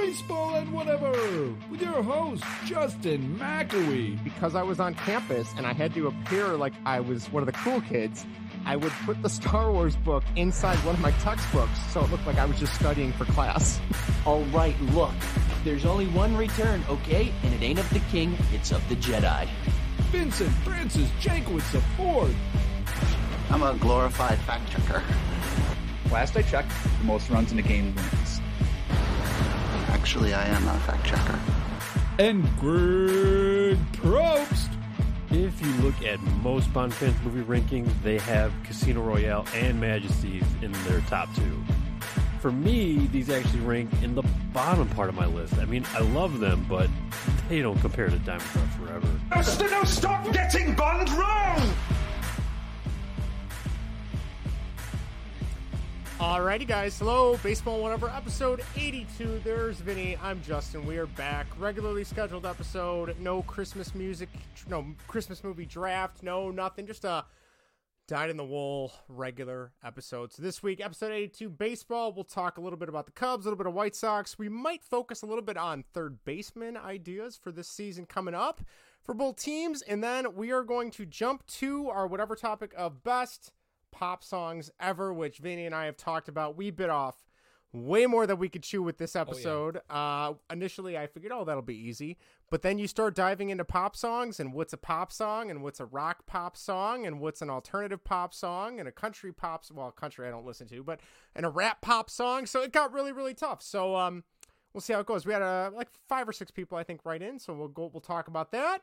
Baseball and Whatever with your host, Justin McAwee. Because I was on campus and I had to appear like I was one of the cool kids, I would put the Star Wars book inside one of my textbooks so it looked like I was just studying for class. All right, look, there's only one return, okay? And it ain't of the king, it's of the Jedi. Vincent Francis Jankowitz IV. I'm a glorified fact checker. Last I checked, the most runs in a game wins. Actually, I am a fact checker. And Greg Probst. If you look at most Bond fans movie rankings, they have Casino Royale and Majesties in their top two. For me, these actually rank in the bottom part of my list. I mean, I love them, but they don't compare to Diamond Cross Forever. No, stop getting Bond wrong! Alrighty, guys. Hello, Baseball Whatever, episode 82. There's Vinny. I'm Justin. We are back. Regularly scheduled episode. No Christmas music, no Christmas movie draft, no nothing. Just a dyed in the wool regular episode. So this week, episode 82, baseball. We'll talk a little bit about the Cubs, a little bit of White Sox. We might focus a little bit on third baseman ideas for this season coming up for both teams. And then we are going to jump to our whatever topic of best pop songs ever, which Vinny and I have talked about. We bit off way more than we could chew with this episode. Oh, yeah. uh, initially, I figured, oh, that'll be easy. But then you start diving into pop songs and what's a pop song and what's a rock pop song and what's an alternative pop song and a country pop, well, country I don't listen to, but and a rap pop song. So it got really, really tough. So um, we'll see how it goes. We had uh, like five or six people, I think, right in. So we'll go, we'll talk about that.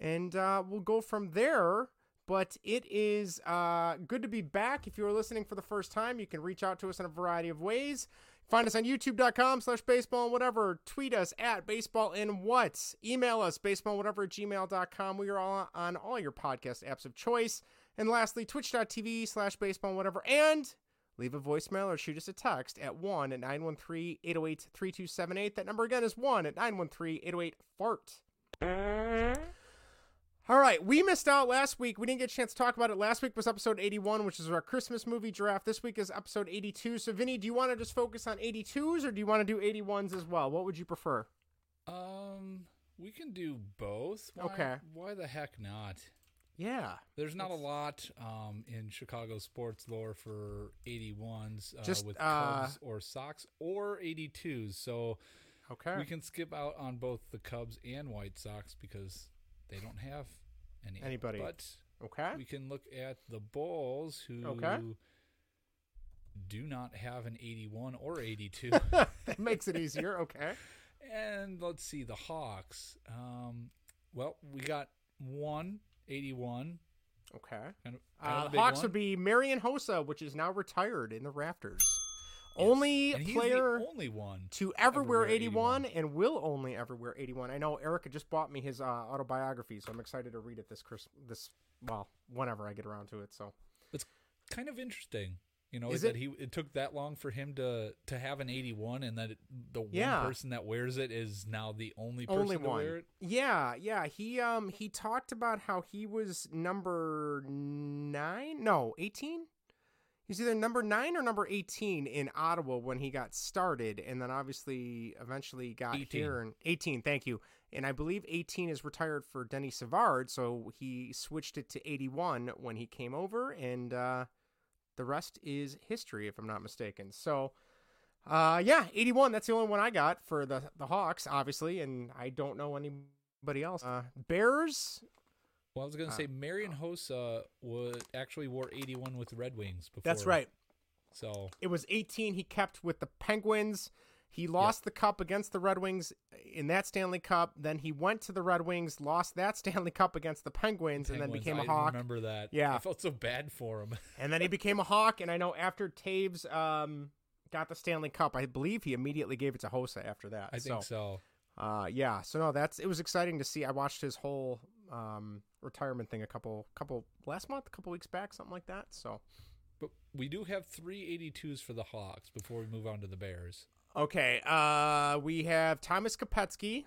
And uh, we'll go from there but it is uh, good to be back. If you are listening for the first time, you can reach out to us in a variety of ways. Find us on youtube.com slash baseball and whatever. Tweet us at baseball and what. Email us baseball whatever at gmail.com. We are all on all your podcast apps of choice. And lastly, twitch.tv slash baseball and whatever. And leave a voicemail or shoot us a text at 1 at 913 808 3278. That number again is 1 at 913 808 FART. All right, we missed out last week. We didn't get a chance to talk about it. Last week was episode 81, which is our Christmas movie draft. This week is episode 82. So, Vinny, do you want to just focus on 82s or do you want to do 81s as well? What would you prefer? Um, we can do both. Why, okay. Why the heck not? Yeah. There's not a lot um, in Chicago sports lore for 81s uh, Just, with uh, Cubs or Sox or 82s. So okay. we can skip out on both the Cubs and White Sox because they don't have any anybody. But okay, we can look at the Bulls who okay. do not have an 81 or 82. that makes it easier. Okay. And let's see the Hawks. Um, well, we got one 81. Okay. Kind of, uh, kind the Hawks one. would be Marian Hossa, which is now retired in the rafters. Only player only one to ever wear 81, 81, and will only ever wear 81. I know Erica just bought me his uh, autobiography, so I'm excited to read it this Chris this well, whenever I get around to it. So it's kind of interesting, you know, Is that it? he it took that long for him to to have an 81, and that it, the one Yeah. person that wears it is now the only person only to one. wear it. Yeah, yeah. He um he talked about how he was number nine, no, 18. He's either number nine or number 18 in Ottawa when he got started, and then obviously eventually got 18. here. And 18, thank you. And I believe 18 is retired for Denis Savard, so he switched it to 81 when he came over, and uh, the rest is history, if I'm not mistaken. So, uh, yeah, 81. That's the only one I got for the the Hawks, obviously, and I don't know anybody else. Uh, Bears. Well, I was going to Uh, say Marian Hossa would actually wore 81 with the Red Wings before. That's right. So It was 18 he kept with the Penguins. He lost the cup against the Red Wings in that Stanley Cup. Then he went to the Red Wings, lost that Stanley Cup against the Penguins, and then became a I Hawk. Remember that? Yeah. I felt so bad for him. And then he became a Hawk. And I know after Toews um, got the Stanley Cup, I believe he immediately gave it to Hossa after that. I think so. Uh, yeah. So no, that's it was exciting to see. I watched his whole um, retirement thing a couple couple last month, a couple weeks back, something like that. So But we do have three 82s for the Hawks before we move on to the Bears. okay, uh, we have Thomas Kopetsky,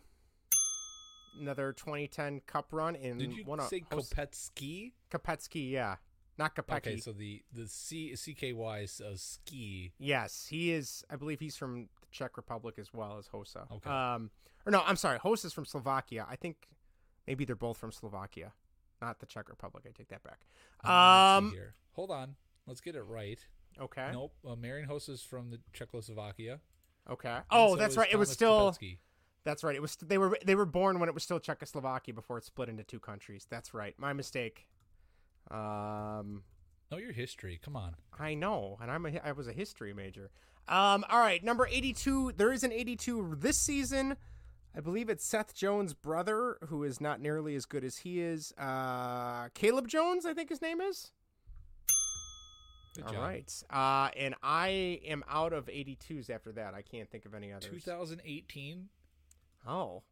another 2010 Cup run in Did you one of say host- Kopetsky? Kopetsky, yeah, not Kopecki. Okay, so the the C CKY is uh, ski. Yes, he is. I believe he's from the Czech Republic as well as Hossa. Okay. Um, or no, I'm sorry, Hossa's from Slovakia. I think maybe they're both from Slovakia, not the Czech Republic. I take that back. Um, here. Hold on. Let's get it right. okay, Nope. Uh, Marian Hossa is from the Czechoslovakia. okay. and Oh, so that's right. It was still. Kopetsky. That's right. It was. They were. They were born when it was still Czechoslovakia before it split into two countries. That's right. My mistake. Um, Know your history. Come on. I know, and I'm a, I was a history major. Um, all right, number 82. There is an 82 this season. I believe it's Seth Jones' brother, who is not nearly as good as he is. Uh, Caleb Jones, I think his name is. Good All job. right. Uh, and I am out of 82s after that. I can't think of any others. 2018. Oh.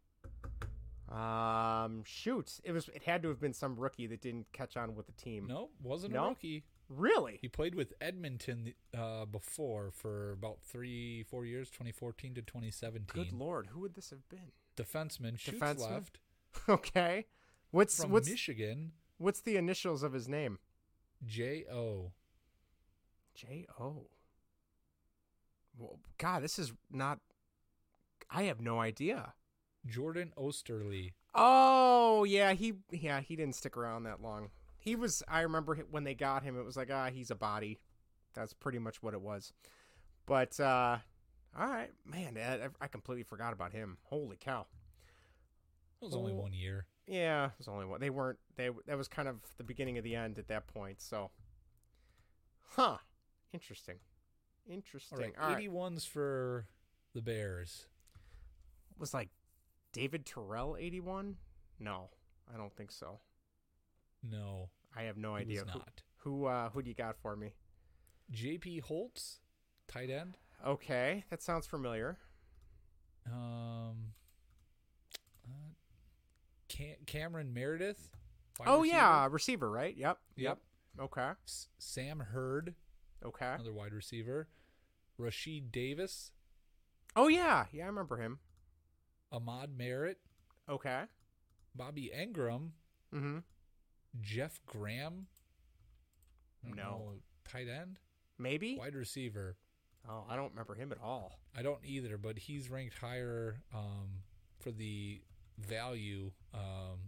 Um, shoot. It was. It had to have been some rookie that didn't catch on with the team. No, wasn't No? a rookie. Really? He played with Edmonton uh, before for about three, four years, 2014 to 2017. Good lord, who would this have been? Defenseman, shoots Defenseman? left Okay. What's from what's Michigan. what's the initials of his name? J O. J O. Well, God, this is not. I have no idea. Jordan Oesterle. Oh yeah, he yeah he didn't stick around that long. He was. I remember when they got him, it was like ah he's a body. That's pretty much what it was. But uh all right, man, I, I completely forgot about him. Holy cow. It was only Oh. one year. Yeah, it was only one. They weren't. They that was kind of the beginning of the end at that point. So, huh? Interesting. Interesting. All right, All right. 81s for the Bears. Was like David Terrell eighty one? No, I don't think so. No, I have no idea. was Who- not. Who uh, who do you got for me? J.P. Holtz, tight end. Okay, that sounds familiar. Um, uh, Cam- Cameron Meredith. oh receiver. yeah, receiver, right? Yep. Yep. Okay. S- Sam Hurd, Okay. another wide receiver. Rashied Davis, Oh yeah, yeah, I remember him. Ahmad Merritt, Okay. Bobby Engram, Mm-hmm. Jeff Graham. No. know, tight end, Maybe. wide receiver. Oh, I don't remember him at all. I don't either, but he's ranked higher um, for the value um,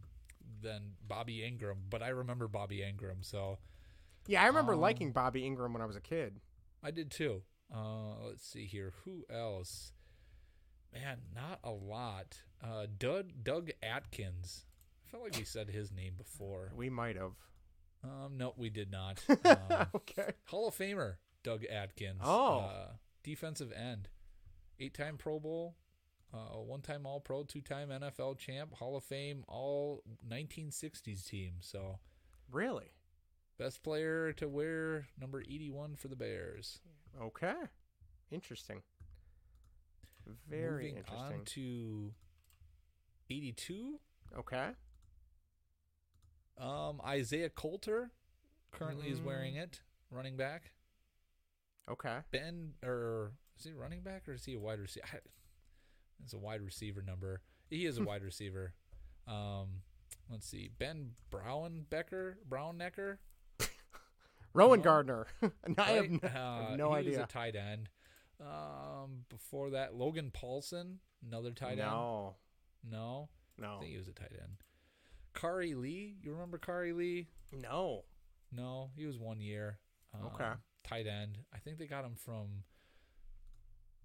than Bobby Engram. But I remember Bobby Engram, so Yeah, I remember Um, liking Bobby Engram when I was a kid. I did too. Uh, let's see here. Who else? Man, not a lot. Uh, Doug Doug Atkins. I felt like we said his name before. We might have. Um, no, we did not. Um, okay. Hall of Famer Doug Atkins. Oh. uh, defensive end, eight-time Pro Bowl, uh, one-time All-Pro, two-time NFL champ, Hall of Fame, all 1960s team. So Really? best player to wear number 81 for the Bears. Okay. Interesting. Very Moving interesting. on to 82. okay. Um, Isaiah Coulter currently is wearing Mm. it. Running back. Okay. Ben or is he running back or is he a wide receiver? It's a wide receiver number. He is a wide receiver. Um, let's see. Ben Brown Becker, Braunecker. Rowan No. Gardner. I have right? no, Uh, no he idea. was a tight end. Um, before that, Logan Paulson, another tight end. no. No, No. I think he was a tight end. Khari Lee, you remember Khari Lee? No. No, he was one year. Okay. Um, Tight end. I think they got him from.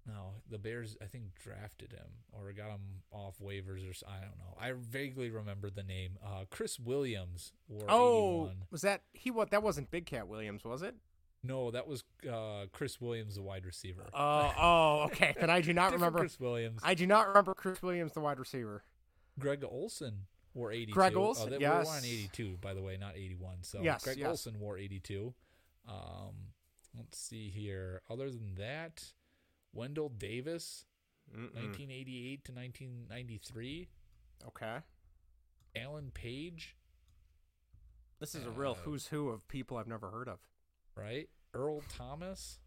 No, the Bears. I think drafted him or got him off waivers or I don't know. I vaguely remember the name. Uh, Chris Williams Oh, 81. was that he? What? That wasn't Big Cat Williams, was it? No, that was uh, Chris Williams, the wide receiver. Oh, oh, okay. Then I do not remember. Chris Williams. I do not remember Chris Williams, the wide receiver. Greg Olsen wore 82. Greg Olsen, oh, they yes. were on 82, by the way, not 81. So Yes, Greg yes. Olsen wore 82. Um, let's see here. Other than that, Wendell Davis, Mm-mm. 1988 to 1993. Okay. Alan Page, This is a real Uh, who's who of people I've never heard of. right? Earl Thomas.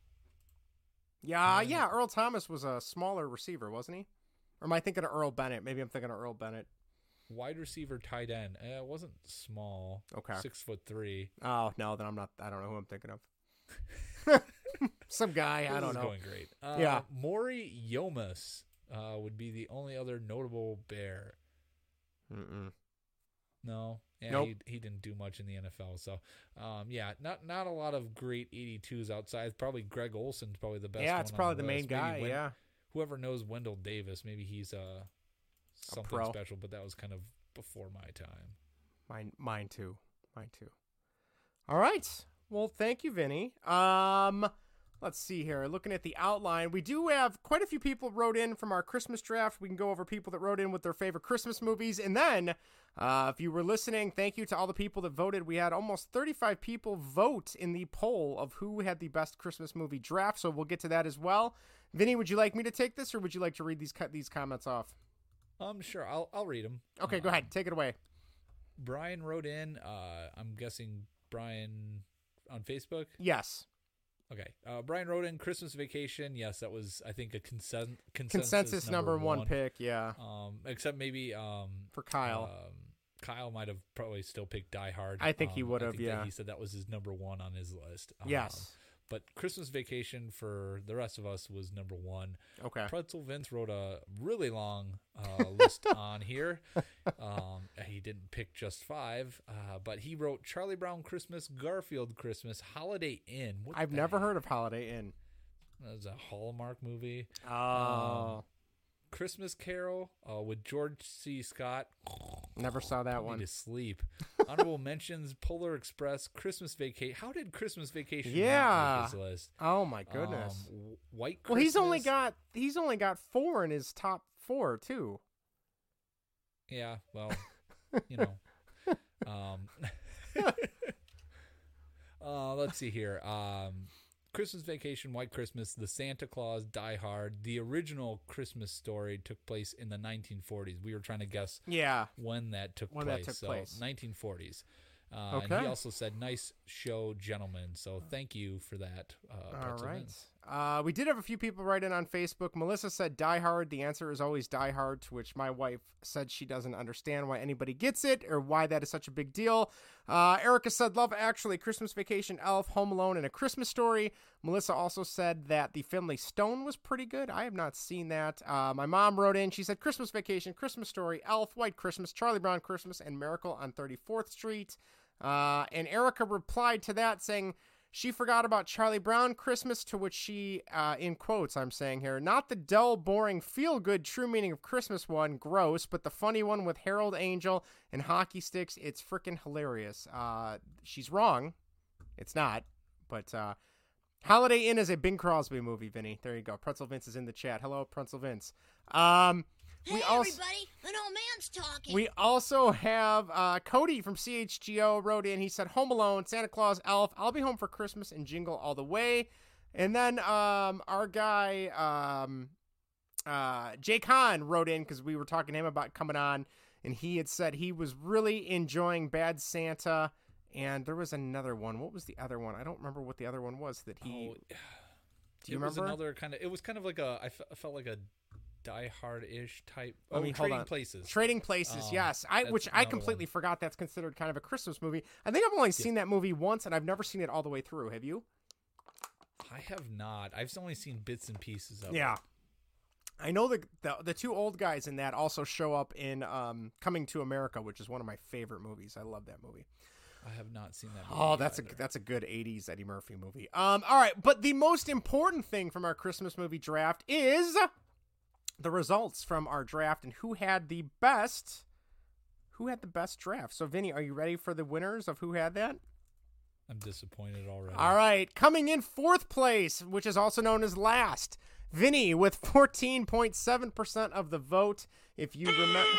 Yeah, Um, yeah. Earl Thomas was a smaller receiver, wasn't he? Or am I thinking of Earl Bennett? Maybe I'm thinking of Earl Bennett. Wide receiver, tight end. Uh, it wasn't small. Okay. six foot three. Oh no, then I'm not. I don't know who I'm thinking of. Some guy, I don't know. Going great. Uh, Yeah. Maury Youmans uh, would be the only other notable bear. Mm-mm. No, yeah, Nope. he, he didn't do much in the NFL. So, um, yeah, not not a lot of great 82s outside. Probably Greg Olsen's probably the best. Yeah, it's probably the main list. Maybe guy. Wen- yeah. whoever knows Wendell Davis, maybe he's uh something special, but that was kind of before my time. Mine, mine too. Mine too. All right. Well, thank you, Vinny. Um, let's see here. Looking at the outline, we do have quite a few people wrote in from our Christmas draft. We can go over people that wrote in with their favorite Christmas movies, and then, uh, if you were listening, thank you to all the people that voted. We had almost 35 people vote in the poll of who had the best Christmas movie draft. So we'll get to that as well. Vinny, would you like me to take this, or would you like to read these cut these comments off? Um, sure, I'll I'll read them. Okay, go ahead. Take it away. Brian wrote in. Uh, I'm guessing Brian on Facebook. Yes. Okay. Uh, Brian wrote in Christmas Vacation. Yes, that was I think a consen- consensus, Consensus number, one, pick. Yeah. Um, except maybe um For Kyle. Um, Kyle might have probably still picked Die Hard. I think he Um, would have, yeah. he said that was his number one on his list. Um, Yes. But Christmas Vacation for the rest of us was number one. Okay. Pretzel Vince wrote a really long uh, list on here. Um, he didn't pick just five, uh, but he wrote Charlie Brown Christmas, Garfield Christmas, Holiday Inn. What I've never heck? heard of Holiday Inn. That was a Hallmark movie. Oh. Um, Christmas Carol uh, with George C. Scott. Never saw that one. To sleep. Honorable mentions: Polar Express, Christmas Vacation. How did Christmas Vacation? Yeah. make his list. Oh my goodness. Um, White. well, he's only got he's only got four in his top four too. Yeah. Well, you know. Um. uh, let's see here. Um, Christmas Vacation, White Christmas, The Santa Claus, Die Hard. The original Christmas story took place in the 1940s. We were trying to guess Yeah. when that took When that place. took so place. 1940s. Uh, And Okay. he also said, "Nice show, gentlemen." So thank you for that. Uh, All right. Uh, we did have a few people write in on Facebook. Melissa said Die Hard. The answer is always Die Hard, to which my wife said she doesn't understand why anybody gets it or why that is such a big deal. Uh, Erica said Love Actually, Christmas Vacation, Elf, Home Alone, and A Christmas Story. Melissa also said that The Family Stone was pretty good. I have not seen that. Uh, my mom wrote in. She said Christmas Vacation, Christmas Story, Elf, White Christmas, Charlie Brown Christmas, and Miracle on 34th Street. Uh, and Erica replied to that saying she forgot about Charlie Brown Christmas, to which she, uh, in quotes, I'm saying here, not the dull, boring, feel good, true meaning of Christmas one, gross, but the funny one with Harold Angel and hockey sticks. It's freaking hilarious. Uh, she's wrong. It's not. But uh, Holiday Inn is a Bing Crosby movie, Vinny. There you go. Pretzel Vince is in the chat. Hello, Pretzel Vince. Um, we also. everybody, an old man's talking. We also have uh, Cody from CHGO wrote in. He said, Home Alone, Santa Claus, Elf, I'll be home for Christmas, and Jingle All the Way. And then um, our guy, um, uh, Jake Hahn, wrote in because we were talking to him about coming on, and he had said he was really enjoying Bad Santa. And there was another one. What was the other one? I don't remember what the other one was that he. Oh, do you it was another kind of. It was kind of like a. I felt like a Die Hard ish type. Oh, me hold Trading. Places. Trading Places, Um, yes. I which I completely one. forgot that's considered kind of a Christmas movie. I think I've only seen that movie once and I've never seen it all the way through. Have you? I have not. I've only seen bits and pieces of. It. Yeah. I know the, the the two old guys in that also show up in um, Coming to America, which is one of my favorite movies. I love that movie. I have not seen that. Oh, movie that's a either. that's a good '80s Eddie Murphy movie. Um, all right, but the most important thing from our Christmas movie draft is the results from our draft and who had the best. Who had the best draft? So, Vinny, are you ready for the winners of who had that? I'm disappointed already. All right, coming in fourth place, which is also known as last, Vinny with 14.7% of the vote. If you remember,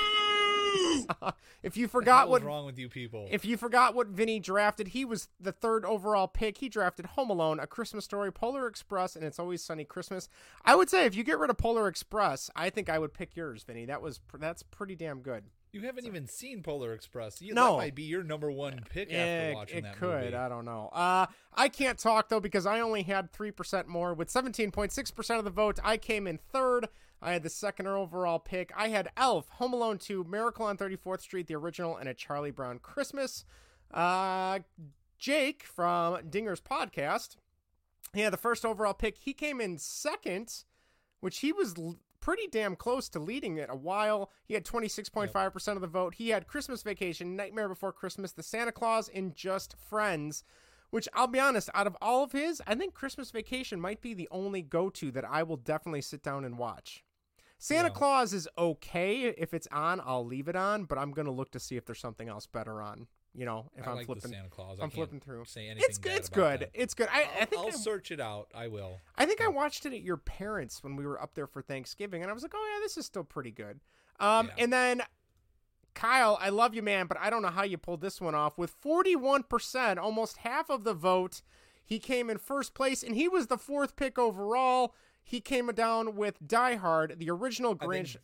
if you forgot was what wrong with you people? if you forgot what Vinny drafted, he was the third overall pick. He drafted Home Alone, A Christmas Story, Polar Express, and It's Always Sunny Christmas. I would say if you get rid of Polar Express, I think I would pick yours, Vinny. That was that's pretty damn good. You haven't even seen Polar Express. You, No. that might be your number one pick after it, watching it that could. movie. I don't know. Uh, I can't talk though because I only had three percent more. With seventeen point six percent of the vote, I came in third. I had the second overall pick. I had Elf, Home Alone 2, Miracle on 34th Street, the original, and a Charlie Brown Christmas. Uh, Jake from Dinger's podcast Yeah, the first overall pick. He came in second, which he was pretty damn close to leading it a while. He had 26.5% of the vote. He had Christmas Vacation, Nightmare Before Christmas, The Santa Claus, and Just Friends, which I'll be honest, out of all of his, I think Christmas Vacation might be the only go to that I will definitely sit down and watch. Santa Yeah. Claus is okay. If it's on, I'll leave it on, but I'm going to look to see if there's something else better on. You know, if I am like flipping, the Santa Claus. I'm flipping through. Say anything It's bad it's good. that. It's good. I, I I'll, think I'll I- search it out. I will. I think I watched it at your parents when we were up there for Thanksgiving, and I was like, "Oh yeah, this is still pretty good." Um, Yeah. and then Kyle, I love you, man, but I don't know how you pulled this one off. With forty-one percent, almost half of the vote, he came in first place, and he was the fourth pick overall. He came down with Die Hard, the original Grinch.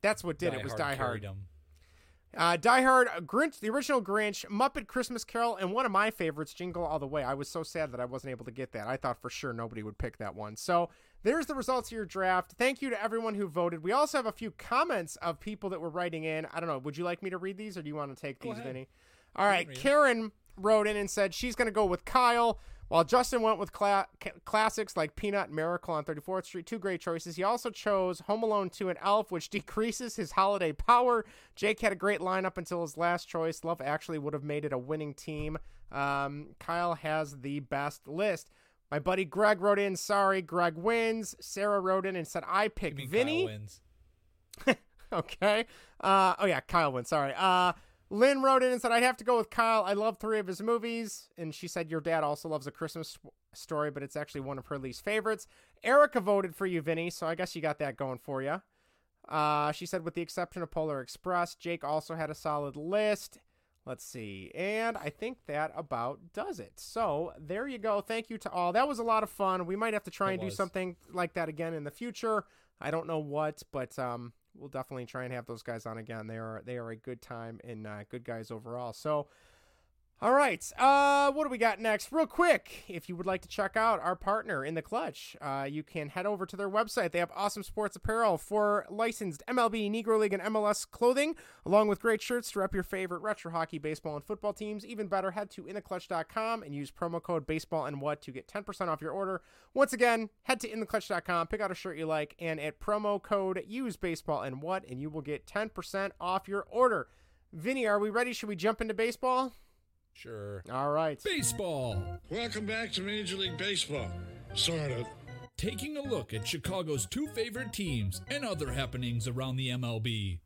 That's what did it. Was Die Hard. 'em. Uh, Die Hard, Grinch, the original Grinch, Muppet Christmas Carol, and one of my favorites, Jingle All the Way. I was so sad that I wasn't able to get that. I thought for sure nobody would pick that one. So there's the results of your draft. Thank you to everyone who voted. We also have a few comments of people that were writing in. I don't know. Would you like me to read these, or do you want to take Go these, ahead. Vinny? All right. Karen wrote in and said she's going to go with Kyle. While Justin went with cla- classics like Peanut and Miracle on 34th Street, two great choices. He also chose Home Alone 2 and Elf, which decreases his holiday power. Jake had a great lineup until his last choice. Love actually would have made it a winning team. Um, Kyle has the best list. My buddy Greg wrote in, sorry, Greg wins. Sarah wrote in and said, I picked Vinny. Okay. Uh, oh yeah, Kyle wins. Sorry. Uh, Lynn wrote in and said, I'd have to go with Kyle. I love three of his movies. And she said, Your dad also loves a Christmas story, but it's actually one of her least favorites. Erica voted for you, Vinny, so I guess you got that going for you. Uh, she said, with the exception of Polar Express, Jake also had a solid list. Let's see. And I think that about does it. So there you go. Thank you to all. That was a lot of fun. We might have to try It and do something like that again in the future. I don't know what, but um, we'll definitely try and have those guys on again. They are they are a good time and uh, good guys overall. So, all right, uh, what do we got next? Real quick, if you would like to check out our partner in the clutch, uh, you can head over to their website. They have awesome sports apparel for licensed MLB, Negro League, and MLS clothing, along with great shirts to rep your favorite retro hockey, baseball, and football teams. Even better, head to intheclutch.com and use promo code baseball and what to get 10% off your order. Once again, head to intheclutch.com, pick out a shirt you like, and at promo code use baseball and what, and you will get 10% off your order. Vinny, are we ready? Should we jump into baseball? Sure. All right. Baseball. Welcome back to Major League Baseball. Sort of. Taking a look at Chicago's two favorite teams and other happenings around the MLB.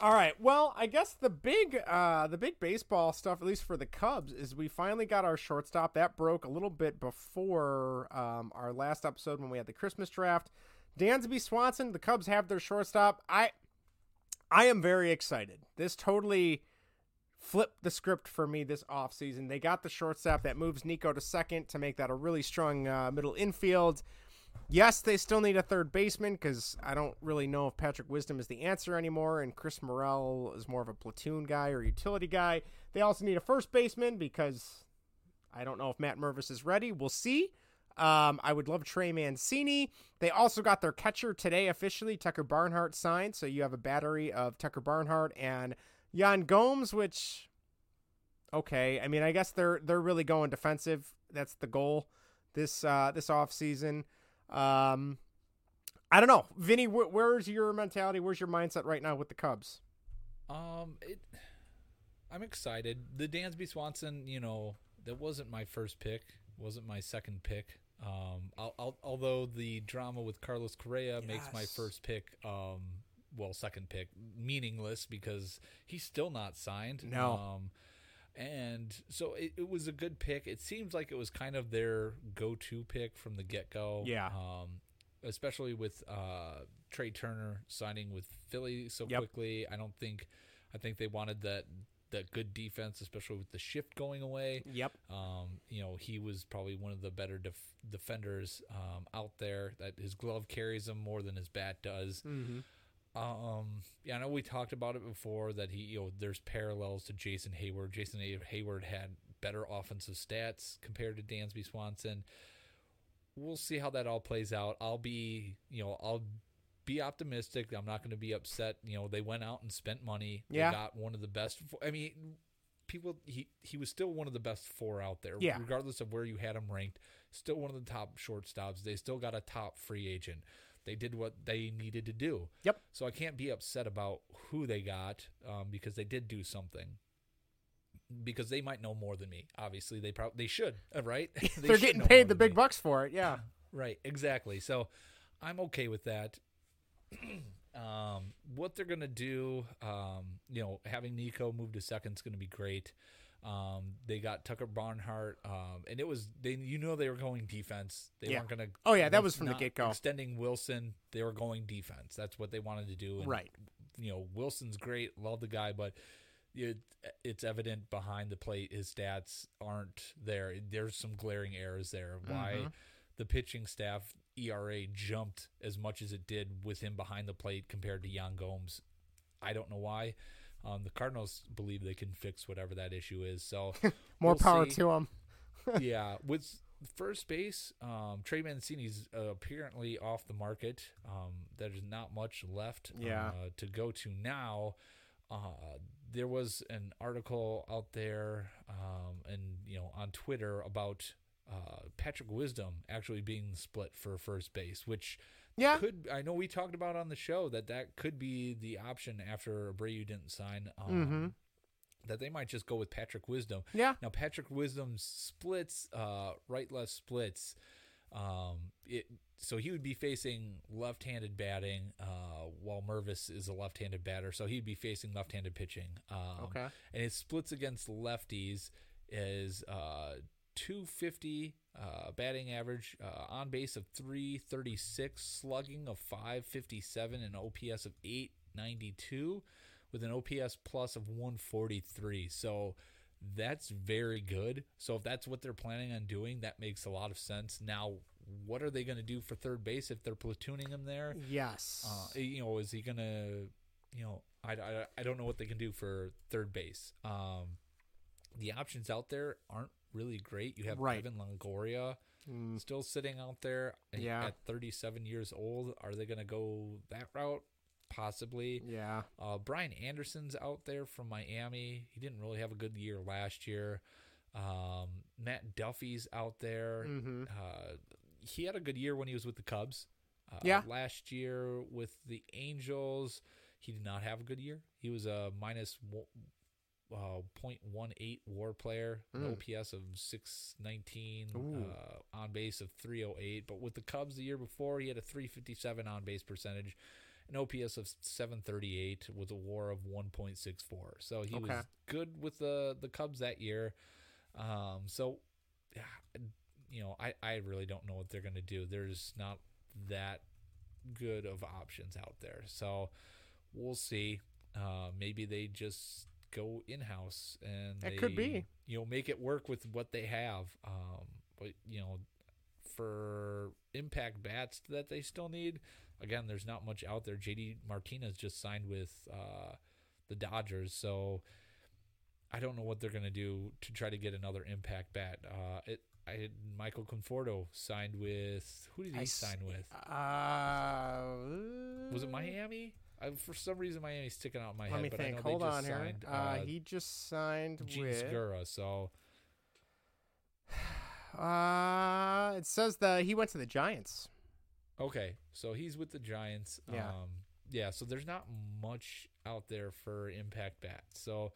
All right. Well, I guess the big uh the big baseball stuff, at least for the Cubs, is we finally got our shortstop. That broke a little bit before um, our last episode when we had the Christmas draft. Dansby Swanson, the Cubs have their shortstop. I I am very excited. This totally flipped the script for me this offseason. They got the shortstop that moves Nico to second to make that a really strong uh, middle infield. Yes, they still need a third baseman because I don't really know if Patrick Wisdom is the answer anymore, and Chris Morel is more of a platoon guy or utility guy. They also need a first baseman because I don't know if Matt Mervis is ready. We'll see. Um, I would love Trey Mancini. They also got their catcher today officially. Tucker Barnhart signed, so you have a battery of Tucker Barnhart and Yan Gomes, which okay. I mean, I guess they're they're really going defensive. That's the goal this uh, this off season. Um, I don't know, Vinny. Wh- where's your mentality? Where's your mindset right now with the Cubs? Um, it. I'm excited. The Dansby Swanson, you know, that wasn't my first pick. Wasn't my second pick. Um, I'll, I'll, although the drama with Carlos Correa makes my first pick, um, well, second pick meaningless because he's still not signed. No. Um, and so it, it was a good pick. It seems like it was kind of their go-to pick from the get-go. Yeah. Um, especially with uh, Trey Turner signing with Philly so Yep. quickly. I don't think. I think they wanted that that good defense, especially with the shift going away. Yep. Um, you know, he was probably one of the better def- defenders um, out there. That his glove carries him more than his bat does. Mm-hmm. Um, yeah, I know we talked about it before that he, you know, there's parallels to Jason Heyward. Jason Heyward had better offensive stats compared to Dansby Swanson. We'll see how that all plays out. I'll be, you know, I'll be optimistic. I'm not going to be upset. You know, they went out and spent money. Yeah. They got one of the best. I mean, people he he was still one of the best four out there. Yeah. regardless of where you had him ranked, still one of the top shortstops. They still got a top free agent. They did what they needed to do. Yep. So I can't be upset about who they got um, because they did do something. Because they might know more than me. Obviously, they probably they should, uh, right? They They're should getting paid the big me. bucks for it. Yeah. Right, exactly. So I'm okay with that. um, what they're gonna do, um, you know, having Nico move to second is gonna be great. Um, they got Tucker Barnhart, um, and it was they. You know, they were going defense. They Yeah. weren't gonna. Oh, yeah, that was from the get-go. Extending Wilson, they were going defense. That's what they wanted to do. And, Right. You know, Wilson's great. Love the guy, but it, it's evident behind the plate his stats aren't there. There's some glaring errors there. Why Mhm. the pitching staff ERA jumped as much as it did with him behind the plate compared to Yan Gomes. I don't know why. Um, the Cardinals believe they can fix whatever that issue is. So More we'll power see. to them. yeah, with first base, um, Trey Mancini's uh, apparently off the market. Um, there's not much left Yeah. uh, to go to now. Uh, there was an article out there, um, and you know, on Twitter about uh, Patrick Wisdom actually being split for first base, which Yeah. could I know we talked about on the show that that could be the option after Abreu didn't sign. Um, Mhm. That they might just go with Patrick Wisdom. Yeah. Now Patrick Wisdom splits, uh, right left splits. Um, it so he would be facing left-handed batting, uh, while Mervis is a left-handed batter, so he'd be facing left-handed pitching. Um, Okay. And his splits against lefties is uh, 250 uh, batting average, uh, on base of 336, slugging of 557, and OPS of 892, with an OPS plus of 143. So that's very good. So if that's what they're planning on doing, that makes a lot of sense. Now, what are they going to do for third base if they're platooning him there? Yes. Uh, you know, is he going to, you know, I, I, I don't know what they can do for third base. Um, the options out there aren't really great. You have Right. Evan Longoria Mm. still sitting out there at- Yeah. at 37 years old. Are they going to go that route? Possibly. Yeah. Uh, Brian Anderson's out there from Miami. He didn't really have a good year last year. Um, Matt Duffy's out there. Mhm. Uh, he had a good year when he was with the Cubs. Uh, Yeah. Last year with the Angels, he did not have a good year. He was a minus uh, 0.18 WAR player, an Mm. OPS of 619, uh, on base of 308. But with the Cubs the year before, he had a 357 on base percentage, an OPS of 738 with a WAR of 1.64. So he Okay. was good with the the Cubs that year. Um, so yeah, you know, I I really don't know what they're going to do. There's not that good of options out there. So we'll see. Uh, maybe they just go in house and That they, could be. You know, make it work with what they have. Um, but you know, for impact bats that they still need. Again, there's not much out there. JD Martinez just signed with uh, the Dodgers, so I don't know what they're gonna do to try to get another impact bat. Uh, it, I had Michael Conforto signed with who did he I sign with? Uh, Was it Miami? I, for some reason, Miami's sticking out in my Let head. me but I think. Hold on here. signed, uh, he just signed Gene with. Segura. So Uh, it says that he went to the Giants. okay, so he's with the Giants. Yeah. Um, yeah. So there's not much out there for impact bats. So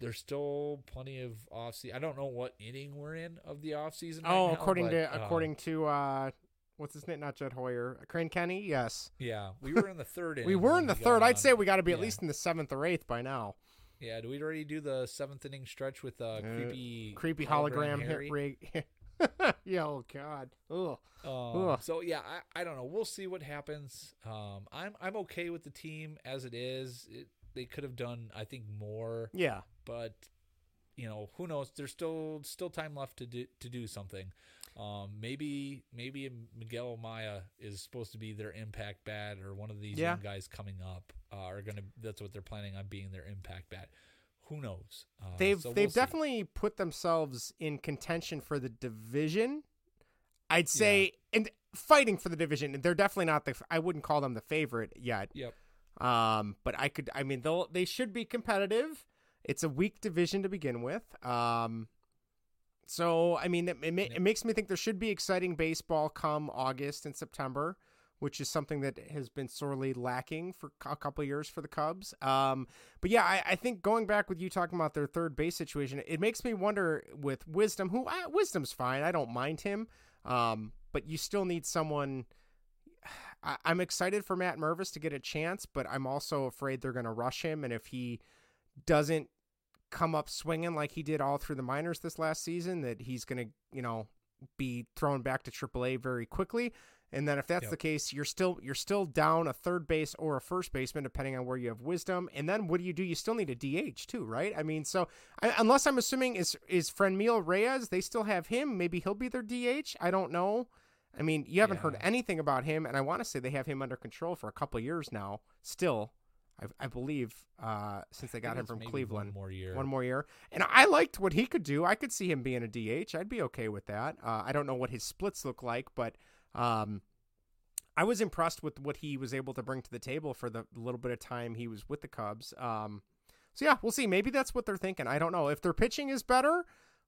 there's still plenty of off season. I don't know what inning we're in of the off season. oh, right now, according but, to uh, according to uh, what's his name? Not Jed Hoyer. Crane Kenney. Yes. yeah, we were in the third inning. We were in the third. I'd say we got to be at least in the seventh or eighth by now. Yeah, do we already do the seventh inning stretch with uh, creepy, creepy hologram, hit Harry? rig. yeah. Oh God. Ugh. Um, Ugh. so yeah, I, I don't know. We'll see what happens. Um, I'm I'm okay with the team as it is. It, they could have done, I think, more. Yeah. But you know, who knows? There's still still time left to do to do something. Um, maybe maybe Miguel Amaya is supposed to be their impact bat, or one of these Yeah. young guys coming up uh, are gonna. That's what they're planning on being their impact bat. Who knows? Uh, They've so we'll they've see. definitely put themselves in contention for the division. I'd say and fighting for the division. They're definitely not the. I wouldn't call them the favorite yet. Yep. Um, but I could. I mean, they'll they should be competitive. It's a weak division to begin with. Um, so I mean, it, it, it makes me think there should be exciting baseball come August and September, which is something that has been sorely lacking for a couple of years for the Cubs. Um, but yeah, I, I think going back with you talking about their third base situation, it makes me wonder with Wisdom, who I, Wisdom's fine, I don't mind him, um, but you still need someone. I, I'm excited for Matt Mervis to get a chance, but I'm also afraid they're going to rush him, and if he doesn't come up swinging like he did all through the minors this last season, that he's going to, you know, be thrown back to AAA very quickly. And then if that's Yep. the case, you're still you're still down a third base or a first baseman depending on where you have wisdom. And then what do you do? You still need a DH too, right? I mean, so I, unless I'm assuming is is Franmil Reyes, they still have him. Maybe he'll be their DH. I don't know. I mean, you haven't heard anything about him, and I want to say they have him under control for a couple of years now. Still, I, I believe uh, since they got him from Cleveland. one more year. One more year. And I liked what he could do. I could see him being a DH. I'd be okay with that. Uh, I don't know what his splits look like, but um, I was impressed with what he was able to bring to the table for the little bit of time he was with the Cubs. Um, so yeah, we'll see. Maybe that's what they're thinking. I don't know if their pitching is better,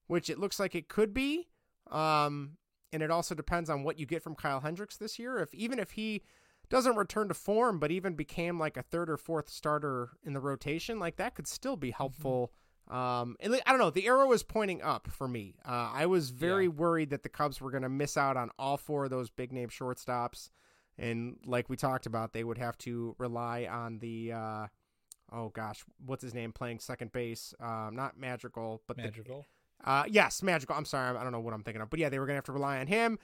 which it looks like it could be. Um, and it also depends on what you get from Kyle Hendricks this year. If even if he doesn't return to form, but even became like a third or fourth starter in the rotation, like that could still be helpful. Um, I don't know. The arrow is pointing up for me. Uh, I was very worried that the Cubs were going to miss out on all four of those big name shortstops, and like we talked about, they would have to rely on the. Uh, oh gosh, what's his name playing second base? Um, not Magical, but the- Magical. uh, yes, magical. I'm sorry, I don't know what I'm thinking of, but yeah, they were gonna have to rely on him.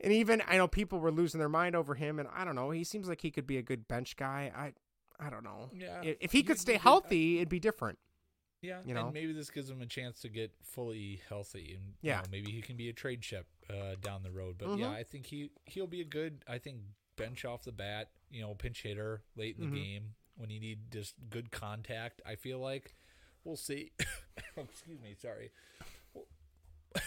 And even I know people were losing their mind over him, and I don't know. He seems like he could be a good bench guy. I, I don't know. Yeah, If, he you- could you stay could- healthy, it'd be different. Yeah, you know? and maybe this gives him a chance to get fully healthy, and you Yeah. know, maybe he can be a trade ship uh, down the road. But yeah, Mhm. I think he he'll be a good. I think bench off the bat, you know, pinch hitter late in the Mhm. game when you need just good contact. I feel like we'll see. Excuse me, sorry.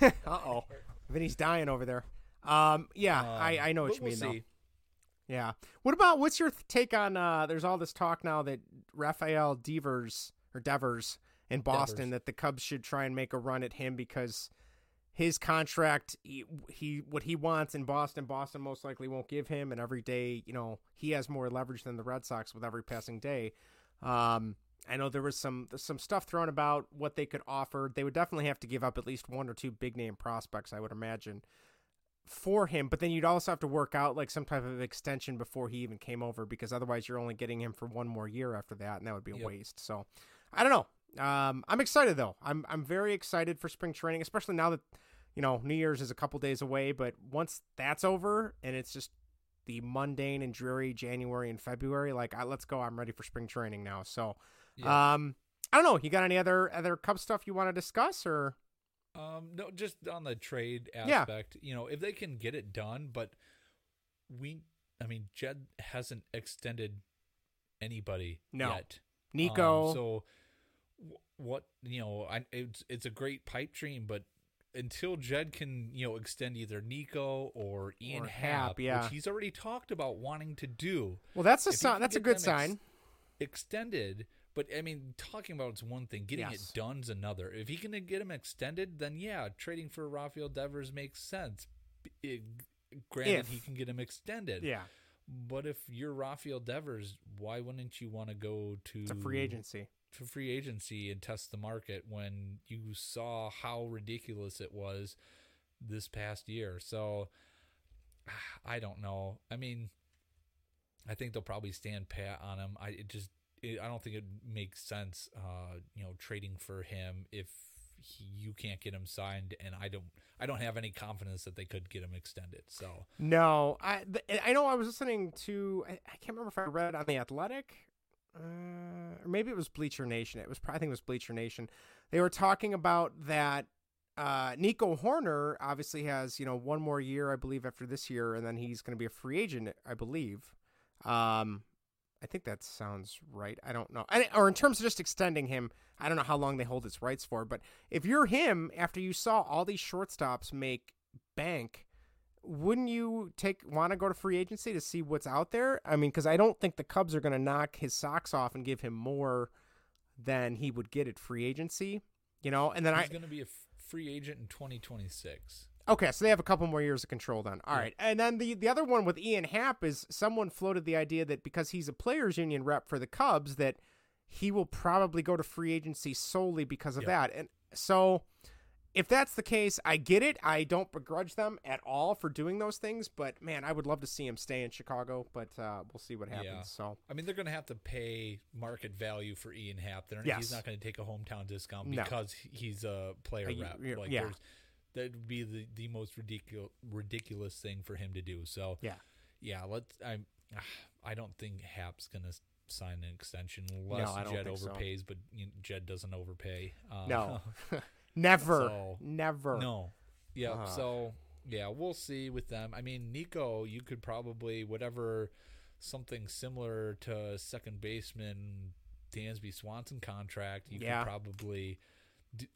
uh oh, Vinny's dying over there. Um, yeah, I, Um, I know what you we'll mean though. Yeah. What about what's your take on? Uh, there's all this talk now that Rafael Devers or Devers in Boston Devers. that the Cubs should try and make a run at him because his contract, he, he what he wants in Boston, Boston most likely won't give him, and every day, you know, he has more leverage than the Red Sox with every passing day. Um, I know there was some some stuff thrown about what they could offer. They would definitely have to give up at least one or two big name prospects, I would imagine for him, but then you'd also have to work out like some type of extension before he even came over because otherwise you're only getting him for one more year after that, and that would be a Yep. waste. So I don't know. Um, I'm excited though. I'm I'm very excited for spring training, especially now that you know New Year's is a couple days away. But once that's over and it's just the mundane and dreary January and February, like I, let's go. I'm ready for spring training now. So Yeah. um, I don't know. You got any other other Cub stuff you want to discuss or? Um, no, just on the trade Yeah. aspect, you know, if they can get it done, but we, I mean, Jed hasn't extended anybody No. yet. Nico. Um, so, what you know, I it's it's a great pipe dream, but until Jed can you know extend either Nico or Ian Or Happ, Happ, yeah. which he's already talked about wanting to do. Well, that's a sign. That's a good ex- sign. extended. But I mean, talking about it's one thing, getting Yes. it done's another. If he can get him extended, then yeah, trading for Rafael Devers makes sense. It- eh, granted, If. he can get him extended. Yeah. But if you're Rafael Devers, why wouldn't you want to go to It's a free agency. to free agency and test the market when you saw how ridiculous it was this past year? So I don't know. I mean, I think they'll probably stand pat on him. I it just it, I don't think it makes sense, uh, you know, trading for him if he, you can't get him signed, and I don't I don't have any confidence that they could get him extended. So No, I I know I was listening to I, I can't remember if I read on the Athletic, uh, or maybe it was Bleacher Nation. It was I think it was Bleacher Nation. They were talking about that. Uh, Nico Hoerner obviously has you know one more year I believe after this year, and then he's going to be a free agent I believe. Um, I think that sounds right. I don't know, I, or in terms of just extending him, I don't know how long they hold his rights for. But if you're him, after you saw all these shortstops make bank wouldn't you take want to go to free agency to see what's out there? I mean, because I don't think the Cubs are going to knock his socks off and give him more than he would get at free agency. You know, and then He's I going to be a f- free agent in 2026. Okay, so they have a couple more years of control then. All right, And then the the other one with Ian Happ is someone floated the idea that because he's a players union rep for the Cubs that he will probably go to free agency solely because of that. And so if that's the case, I get it. I don't begrudge them at all for doing those things, but man, I would love to see him stay in Chicago, but uh, we'll see what happens. Yeah. So I mean, they're going to have to pay market value for Ian Happ. They're, Yes. He's not going to take a hometown discount No. because he's a player Uh, rep. Like, yeah. there's- That would be the, the most ridiculous ridiculous thing for him to do. So Yeah. yeah. Let's. I I don't think Happ's going to sign an extension unless don't Jed think so. overpays, but you know, Jed doesn't overpay. Uh, No. never, so- never. no. Yeah. Uh. So yeah, we'll see with them. I mean, Nico, you could probably whatever something similar to second baseman Dansby Swanson contract. You Yeah. could probably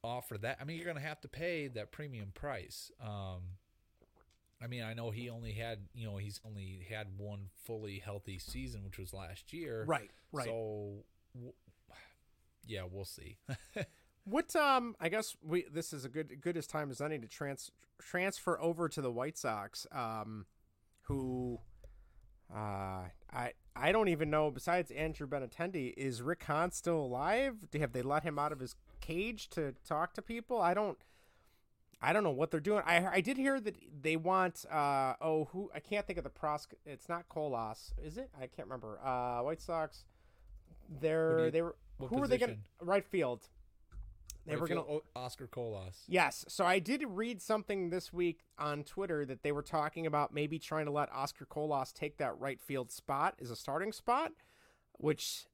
offer that. I mean, you're going to have to pay that premium price. Um, I mean, I know he only had, you know, he's only had one fully healthy season, which was last year. Right, right. So, w- yeah, we'll see. What um I guess we this is a good good as time as any to trans transfer over to the White Sox um who uh I I don't even know besides Andrew Benintendi is Rick Hahn still alive? Do have they let him out of his cage to talk to people? I don't I don't know what they're doing. I I did hear that they want uh oh who I can't think of the pros it's not Colas, is it? I can't remember. Uh White Sox they're you- they were who were they going to right field? They Right were going to Oscar Colas. Yes. So I did read something this week on Twitter that they were talking about maybe trying to let Oscar Colas take that right field spot as a starting spot, which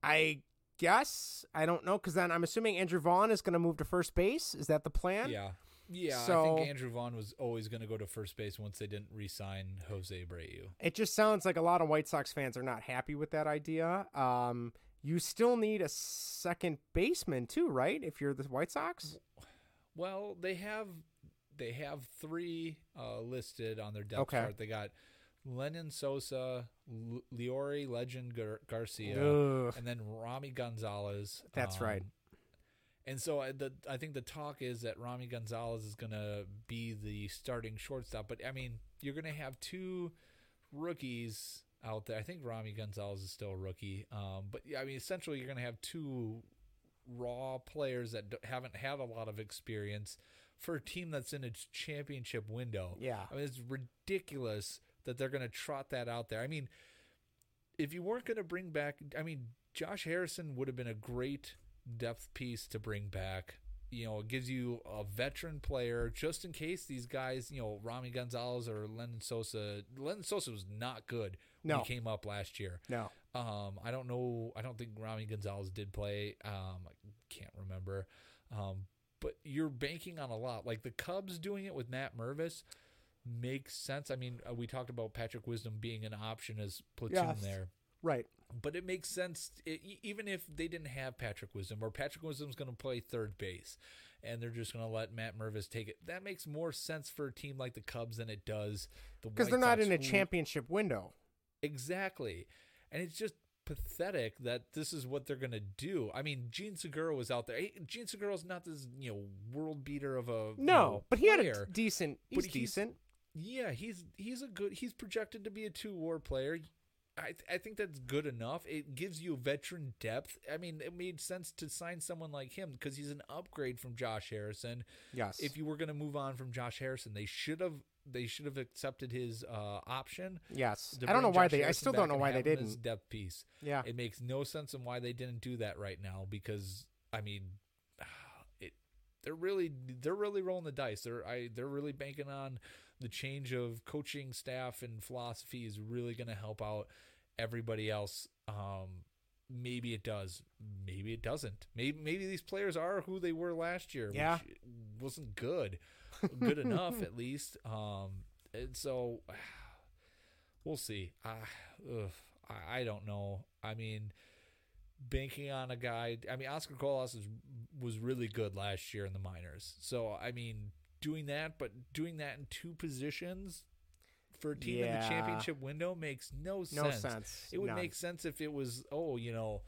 I guess I don't know because then I'm assuming Andrew Vaughn is going to move to first base. Is that the plan? Yeah. Yeah, I think Andrew Vaughn was always going to go to first base once they didn't re-sign Jose Abreu. It just sounds like a lot of White Sox fans are not happy with that idea. Um, you still need a second baseman too, right? If you're the White Sox. Well, they have they have three uh, listed on their depth Okay. chart. They got Lenyn Sosa, L- Leury Legend Gar- Garcia, Ugh. and then Romy Gonzalez. That's right. And so I, the, I think the talk is that Romy Gonzalez is going to be the starting shortstop. But I mean, you're going to have two rookies out there. I think Romy Gonzalez is still a rookie. Um, but yeah, I mean, essentially, you're going to have two raw players that d- haven't had a lot of experience for a team that's in its championship window. Yeah. I mean, it's ridiculous that they're going to trot that out there. I mean, if you weren't going to bring back, I mean, Josh Harrison would have been a great depth piece to bring back. You know, it gives you a veteran player just in case these guys, you know, Romy Gonzalez or Lenyn Sosa. Lenyn Sosa was not good when No. he came up last year. No. Um, I don't know. I don't think Romy Gonzalez did play. Um, I can't remember. Um, but you're banking on a lot. Like the Cubs doing it with Matt Mervis makes sense. I mean, uh, we talked about Patrick Wisdom being an option as platoon Yes. there. Right. But it makes sense, i e- even if they didn't have Patrick Wisdom, or Patrick Wisdom's going to play third base, and they're just going to let Matt Mervis take it. That makes more sense for a team like the Cubs than it does the Because they're not Sox, in a championship window. Exactly. And it's just pathetic that this is what they're going to do. I mean, Jean Segura was out there. Jean Segura's not this, you know, world beater of a you No, know, but he had a player. decent. But He's decent. Yeah, he's he's a good. He's projected to be a two WAR player. I th- I think that's good enough. It gives you veteran depth. I mean, it made sense to sign someone like him because he's an upgrade from Josh Harrison. Yes. If you were going to move on from Josh Harrison, they should have they should have accepted his uh, option. Yes. I don't know bring why Josh they- I still don't know why they have him as didn't. depth piece. Yeah. it makes no sense on why they didn't do that right now because I mean, it they're really they're really rolling the dice. They're I they're really banking on the change of coaching staff and philosophy is really going to help out everybody else. Um, maybe it does, maybe it doesn't. Maybe maybe these players are who they were last year. Yeah. which wasn't good, good enough at least. Um, and so we'll see. I, ugh, I I don't know. I mean, banking on a guy. I mean, Oscar Colas was really good last year in the minors. So I mean, doing that, but doing that in two positions for a team in the championship window makes no sense. No sense. It would None. make sense if it was, oh, you know.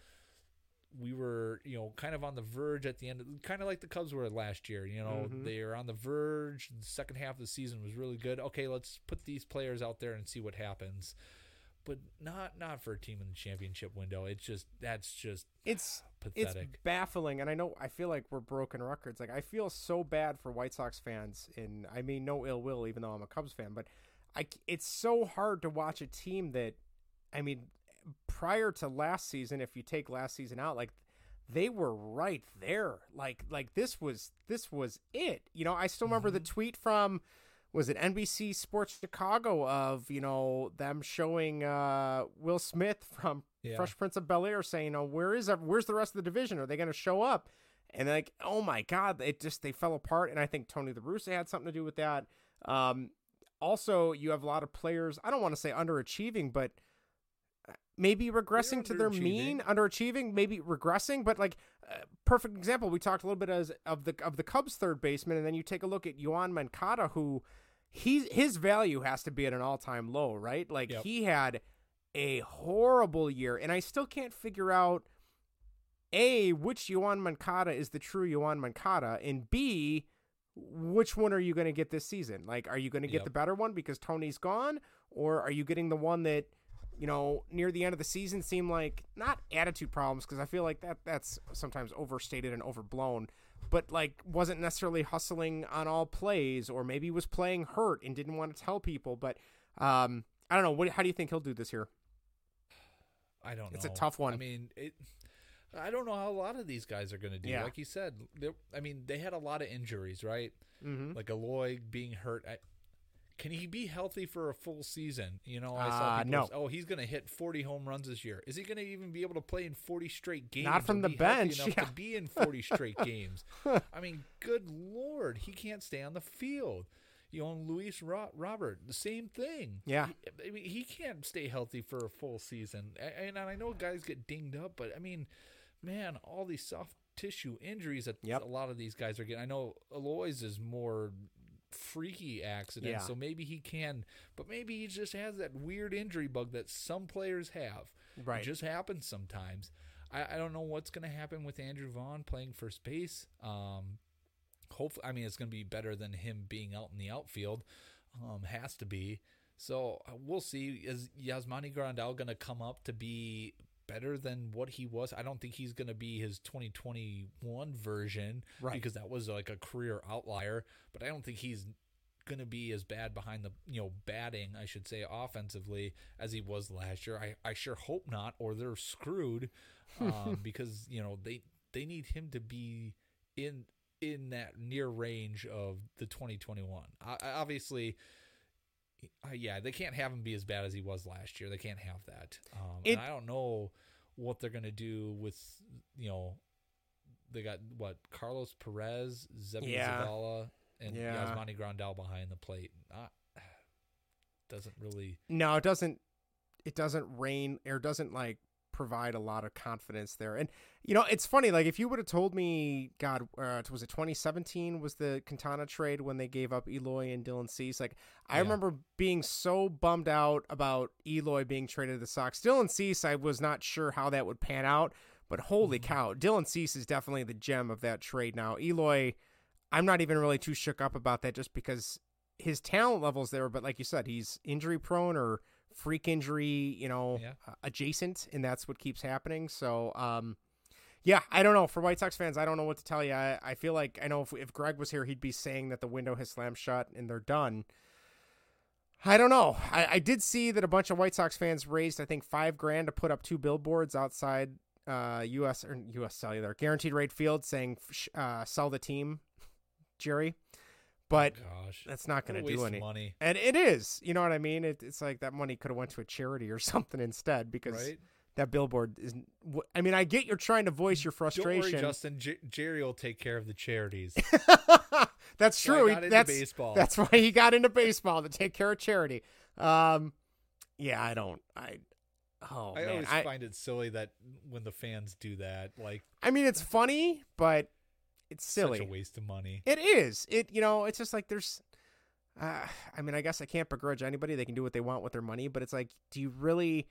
we were, you know, kind of on the verge at the end, of, kind of like the Cubs were last year. You know, Mhm. they are on the verge. The second half of the season was really good. Okay, let's put these players out there and see what happens. But not not for a team in the championship window. It's just that's just It's pathetic. it's baffling, and I know I feel like we're broken records. Like I feel so bad for White Sox fans, and I mean no ill will, even though I'm a Cubs fan. But I it's so hard to watch a team that, I mean, prior to last season, if you take last season out, like they were right there. Like like this was this was it. You know, I still remember Mm-hmm. the tweet from. Was it NBC Sports Chicago of you know them showing uh, Will Smith from Yeah. Fresh Prince of Bel Air saying, "Oh, where is where's the rest of the division? Are they going to show up?" And like, oh my God, it just they fell apart. And I think Tony La Russa had something to do with that. Um, also, you have a lot of players. I don't want to say underachieving, but maybe regressing to their mean, underachieving, maybe regressing. But like, uh, perfect example. We talked a little bit as of the of the Cubs third baseman, and then you take a look at Yoan Moncada, who he's his value has to be at an all time low, right? Like Yep. he had a horrible year, and I still can't figure out a which Yoan Moncada is the true Yoan Moncada, and b which one are you going to get this season? Like, are you going to get Yep. the better one because Tony's gone, or are you getting the one that you know near the end of the season seemed like not attitude problems because I feel like that that's sometimes overstated and overblown, but like wasn't necessarily hustling on all plays, or maybe was playing hurt and didn't want to tell people. But um, I don't know. What how do you think he'll do this year? I don't know. It's a tough one. I mean, it. I don't know how a lot of these guys are going to do. Yeah. Like you said, I mean, they had a lot of injuries, right? Mhm. Like Eloy being hurt. I, can he be healthy for a full season? You know, I Uh, saw people no. say, oh, he's going to hit 40 home runs this year. Is he going to even be able to play in 40 straight games? Not from the bench, enough yeah. to be in 40 straight games. I mean, good lord, he can't stay on the field. You know, Luis Ro- Robert, the same thing. Yeah. He, I mean, he can't stay healthy for a full season. A- And, I know guys get dinged up, but I mean, man, all these soft tissue injuries that Yep. a lot of these guys are getting. I know Eloy's is more freaky accident, Yeah. so maybe he can, but maybe he just has that weird injury bug that some players have. Right. It just happens sometimes. I, I don't know what's going to happen with Andrew Vaughn playing first base. Um, hopefully, I mean, it's going to be better than him being out in the outfield. Um, has to be. So uh, we'll see. Is Yasmani Grandal going to come up to be better than what he was? I don't think he's going to be his 2021 version Right. because that was like a career outlier. But I don't think he's going to be as bad behind the you know batting, I should say, offensively as he was last year. I I sure hope not, or they're screwed um, because you know they they need him to be in in that near range of the 2021. I, I- obviously, uh, yeah, they can't have him be as bad as he was last year. They can't have that. Um, It- and I don't know what they're gonna do with you know they got what Carlos Perez, Seby Yeah. Zavala, and Yeah. Yasmani Grandal behind the plate. Uh, doesn't really. No, it doesn't. It doesn't rain or doesn't like provide a lot of confidence there. And you know, it's funny. Like if you would have told me, God, uh, was it 2017? Was the Quintana trade when they gave up Eloy and Dylan Cease? Like I Yeah. remember being so bummed out about Eloy being traded to the Sox. Dylan Cease, I was not sure how that would pan out. But holy cow, Dylan Cease is definitely the gem of that trade now. Eloy, I'm not even really too shook up about that just because his talent levels there, but like you said, he's injury prone or freak injury, you know, Yeah. uh, adjacent, and that's what keeps happening. So, um, yeah, I don't know. For White Sox fans, I don't know what to tell you. I, I feel like I know if, if Greg was here, he'd be saying that the window has slammed shut and they're done. I don't know. I, I did see that a bunch of White Sox fans raised, I think, five grand to put up two billboards outside uh, U.S. or U.S. Cellular Guaranteed Rate Field saying uh, "Sell the team, Jerry." But Gosh, that's not going to do any money. And it is. You know what I mean? It, it's like that money could have went to a charity or something instead because Right. that billboard is. I mean, I get you're trying to voice your Don't frustration. worry, Justin. J- Jerry will take care of the charities. That's That's why true. He- that's baseball. That's why he got into baseball to take care of charity. Um, yeah, I don't. I. Oh I man, always I, find it silly that when the fans do that, like I mean, it's funny, but it's silly. such a waste of money. It is. It you know, it's just like there's uh, I mean, I guess I can't begrudge anybody. They can do what they want with their money, but it's like do you really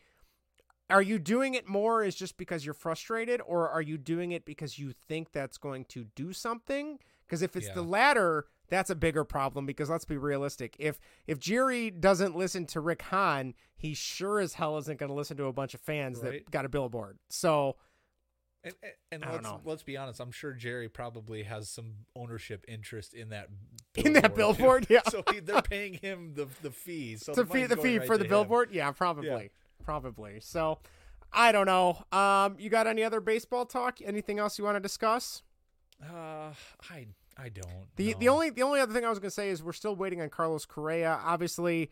are you doing it more is just because you're frustrated or are you doing it because you think that's going to do something because if it's Yeah. the latter that's a bigger problem because let's be realistic if if jerry doesn't listen to rick hahn he sure as hell isn't going to listen to a bunch of fans Right. that got a billboard so And, and, and I don't let's know. let's be honest. I'm sure Jerry probably has some ownership interest in that In that too. billboard, yeah. So he, they're paying him the the fees. So to the fee the fee right for the him. billboard yeah probably probably so i don't know um you got any other baseball talk anything else you want to discuss Uh, I I don't. The the only the only other thing I was gonna say is we're still waiting on Carlos Correa. Obviously,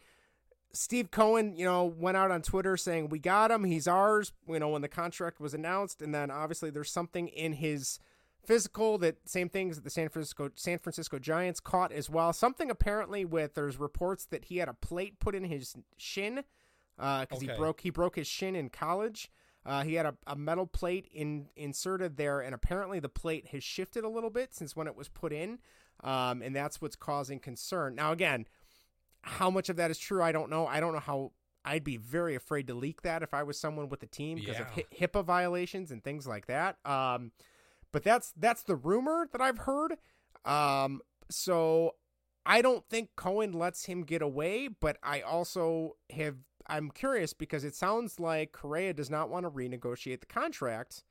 Steve Cohen, you know, went out on Twitter saying we got him, he's ours. You know, when the contract was announced, and then obviously there's something in his physical that same things that the San Francisco San Francisco Giants caught as well. Something apparently with there's reports that he had a plate put in his shin because he Okay. broke he broke his shin in college. Uh, he had a, a metal plate in inserted there, and apparently the plate has shifted a little bit since when it was put in, um, and that's what's causing concern. Now, again, how much of that is true, I don't know. I don't know how. I'd be very afraid to leak that if I was someone with the team because of Yeah. Hi- HIPAA violations and things like that. Um, but that's that's the rumor that I've heard. Um, so I don't think Cohen lets him get away, but I also have I'm curious because it sounds like Correa does not want to renegotiate the contract,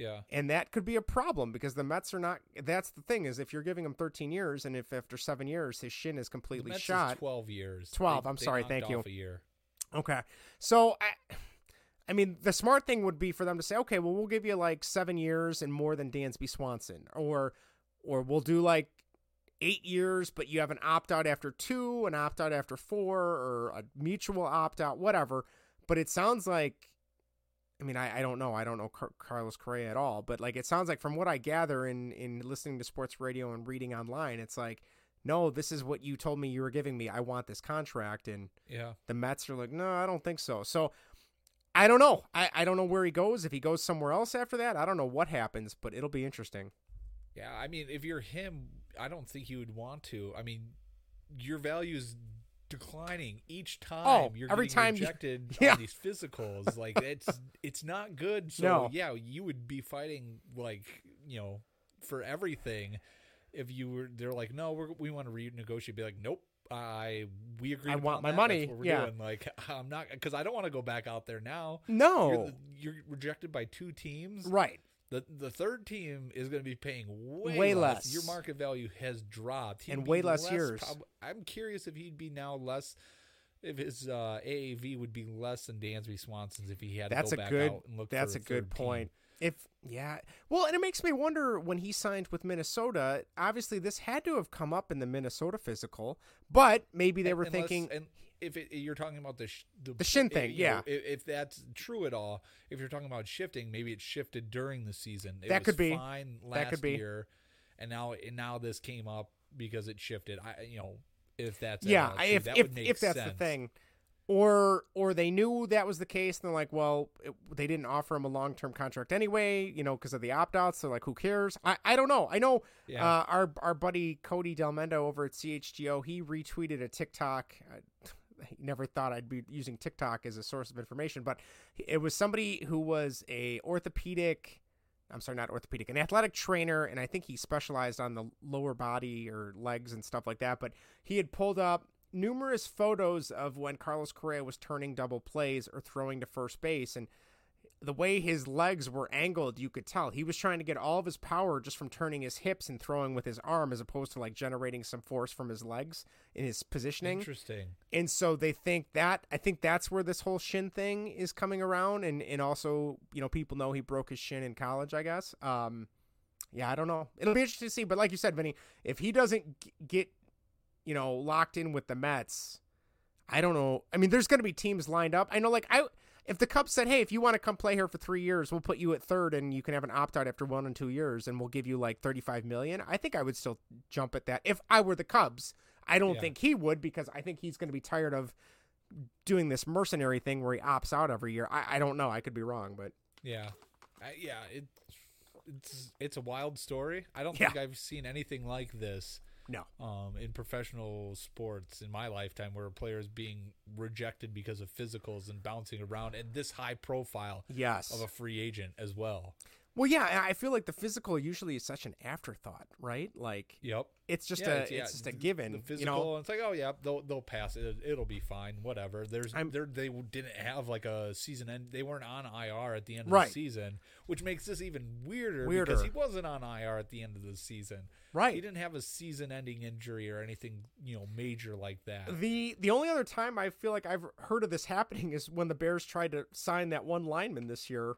Yeah. and that could be a problem because the Mets are not. That's the thing is if you're giving him 13 years, and if after seven years his shin is completely Mets is shot, 12 years. 12, They- I'm they sorry, thank you. A year. Okay. So I I mean the smart thing would be for them to say, okay, well we'll give you like seven years and more than Dansby Swanson. Or or we'll do like eight years, but you have an opt out after two, an opt out after four, or a mutual opt out, whatever. But it sounds like I mean, I, I don't know. I don't know Car- Carlos Correa at all, but like it sounds like from what I gather in in listening to sports radio and reading online, it's like, no, this is what you told me you were giving me. I want this contract, and Yeah. the Mets are like, no, I don't think so. So I don't know. I, I don't know where he goes. If he goes somewhere else after that, I don't know what happens, but it'll be interesting. Yeah, I mean, if you're him, I don't think you would want to. I mean, your value's declining each oh, time. Oh, you're every getting time you- rejected Yeah. on these physicals. Like it's it's not good. So No. yeah, you would be fighting like you know for everything. If you were, they're like, no, we're, we want to renegotiate. Be like, nope. I we agree. I want my that. money. That's what we're Yeah. doing. Like I'm not because I don't want to go back out there now. No. you're, the- you're rejected by two teams. Right. The the third team is going to be paying way, Way less. less. Your market value has dropped, He'd And way less years. prob- I'm curious if he'd be now less. If his uh, AAV would be less than Dansby Swanson's if he had That's to a back good. out and look. That's for a good third team. point. If yeah, well, and it makes me wonder when he signed with Minnesota. Obviously, this had to have come up in the Minnesota physical, but maybe they were Unless- thinking. and if it, you're talking about the sh- The shin i- thing, you know, yeah. if, if that's true at all, if you're talking about shifting, maybe it shifted during the season. It That was could be. fine That could be. year, and now and now this came up because it shifted. I you know if that's yeah, true, if that if would make if that's the thing, or or they knew that was the case, and they're like, well, it, they didn't offer him a long term contract anyway, you know, because of the opt outs. They're like, who cares? I, I don't know. I know Yeah. uh, our our buddy Cody Delmendo over at CHGO, he retweeted a TikTok. I never thought I'd be using TikTok as a source of information, but it was somebody who was a orthopedic. I'm sorry, not orthopedic, an athletic trainer, and I think he specialized on the lower body or legs and stuff like that. But he had pulled up numerous photos of when Carlos Correa was turning double plays or throwing to first base, and the way his legs were angled, you could tell he was trying to get all of his power just from turning his hips and throwing with his arm, as opposed to like generating some force from his legs in his positioning. Interesting. And so they think that I think that's where this whole shin thing is coming around, and and also you know people know he broke his shin in college, I guess. Um, yeah, I don't know. It'll be interesting to see. But like you said, Vinny, if he doesn't g- get you know locked in with the Mets, I don't know. I mean, there's going to be teams lined up. I know, like I. If the Cubs said, "Hey, if you want to come play here for three years, we'll put you at third, and you can have an opt out after one and two years, and we'll give you like thirty five million, I think I would still jump at that if I were the Cubs. I don't Yeah. think he would because I think he's going to be tired of doing this mercenary thing where he opts out every year. I, I don't know. I could be wrong, but Yeah, I, yeah. It, it's it's a wild story. I don't Yeah. think I've seen anything like this. No. Um, in professional sports in my lifetime, where players being rejected because of physicals and bouncing around, and this high profile Yes. of a free agent as well. Well, yeah, I feel like the physical usually is such an afterthought, right? Like, Yep. it's just Yeah, a it's- it's, just a given. The you physical, know, and it's like, oh yeah, they'll they'll pass it. It'll be fine. Whatever. There's there they didn't have like a season end. They weren't on IR at the end of Right. the season, which makes this even weirder, Weirder. because he wasn't on IR at the end of the season. Right. He didn't have a season-ending injury or anything you know major like that. the the only other time I feel like I've heard of this happening is when the Bears tried to sign that one lineman this year.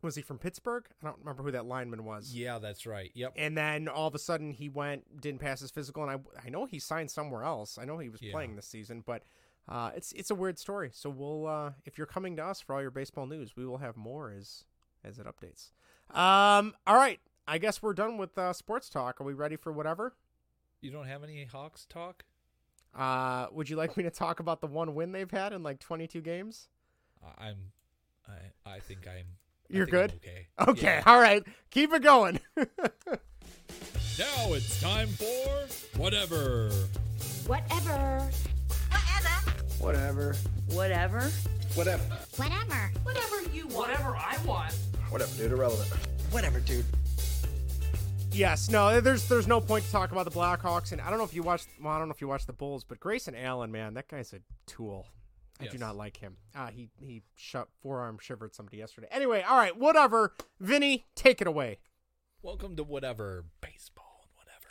Was he from Pittsburgh? I don't remember who that lineman was. Yeah, that's right. Yep. And then all of a sudden he went, didn't pass his physical, and I I know he signed somewhere else. I know he was Yeah. playing this season, but uh, it's it's a weird story. So we'll uh, if you're coming to us for all your baseball news, we will have more as as it updates. Um, all right, I guess we're done with uh, sports talk. Are we ready for whatever? You don't have any Hawks talk? Uh, would you like me to talk about the one win they've had in like 22 games? I'm. I I think I'm. I You're good. okay. Okay, Yeah. all right, keep it going. Now it's time for whatever. Whatever. Whatever. Whatever. Whatever. Whatever. Whatever. Whatever you want. Whatever I want. Whatever, dude. Irrelevant. Whatever, dude. Yes, no, there's there's no point to talk about the Blackhawks, and I don't know if you watched. Well, I don't know if you watched the Bulls, but Grayson Allen, man, that guy's a tool. I do not like him. Uh, he he shut forearm shivered somebody yesterday. Anyway, all right, whatever. Vinny, take it away. Welcome to whatever baseball and whatever.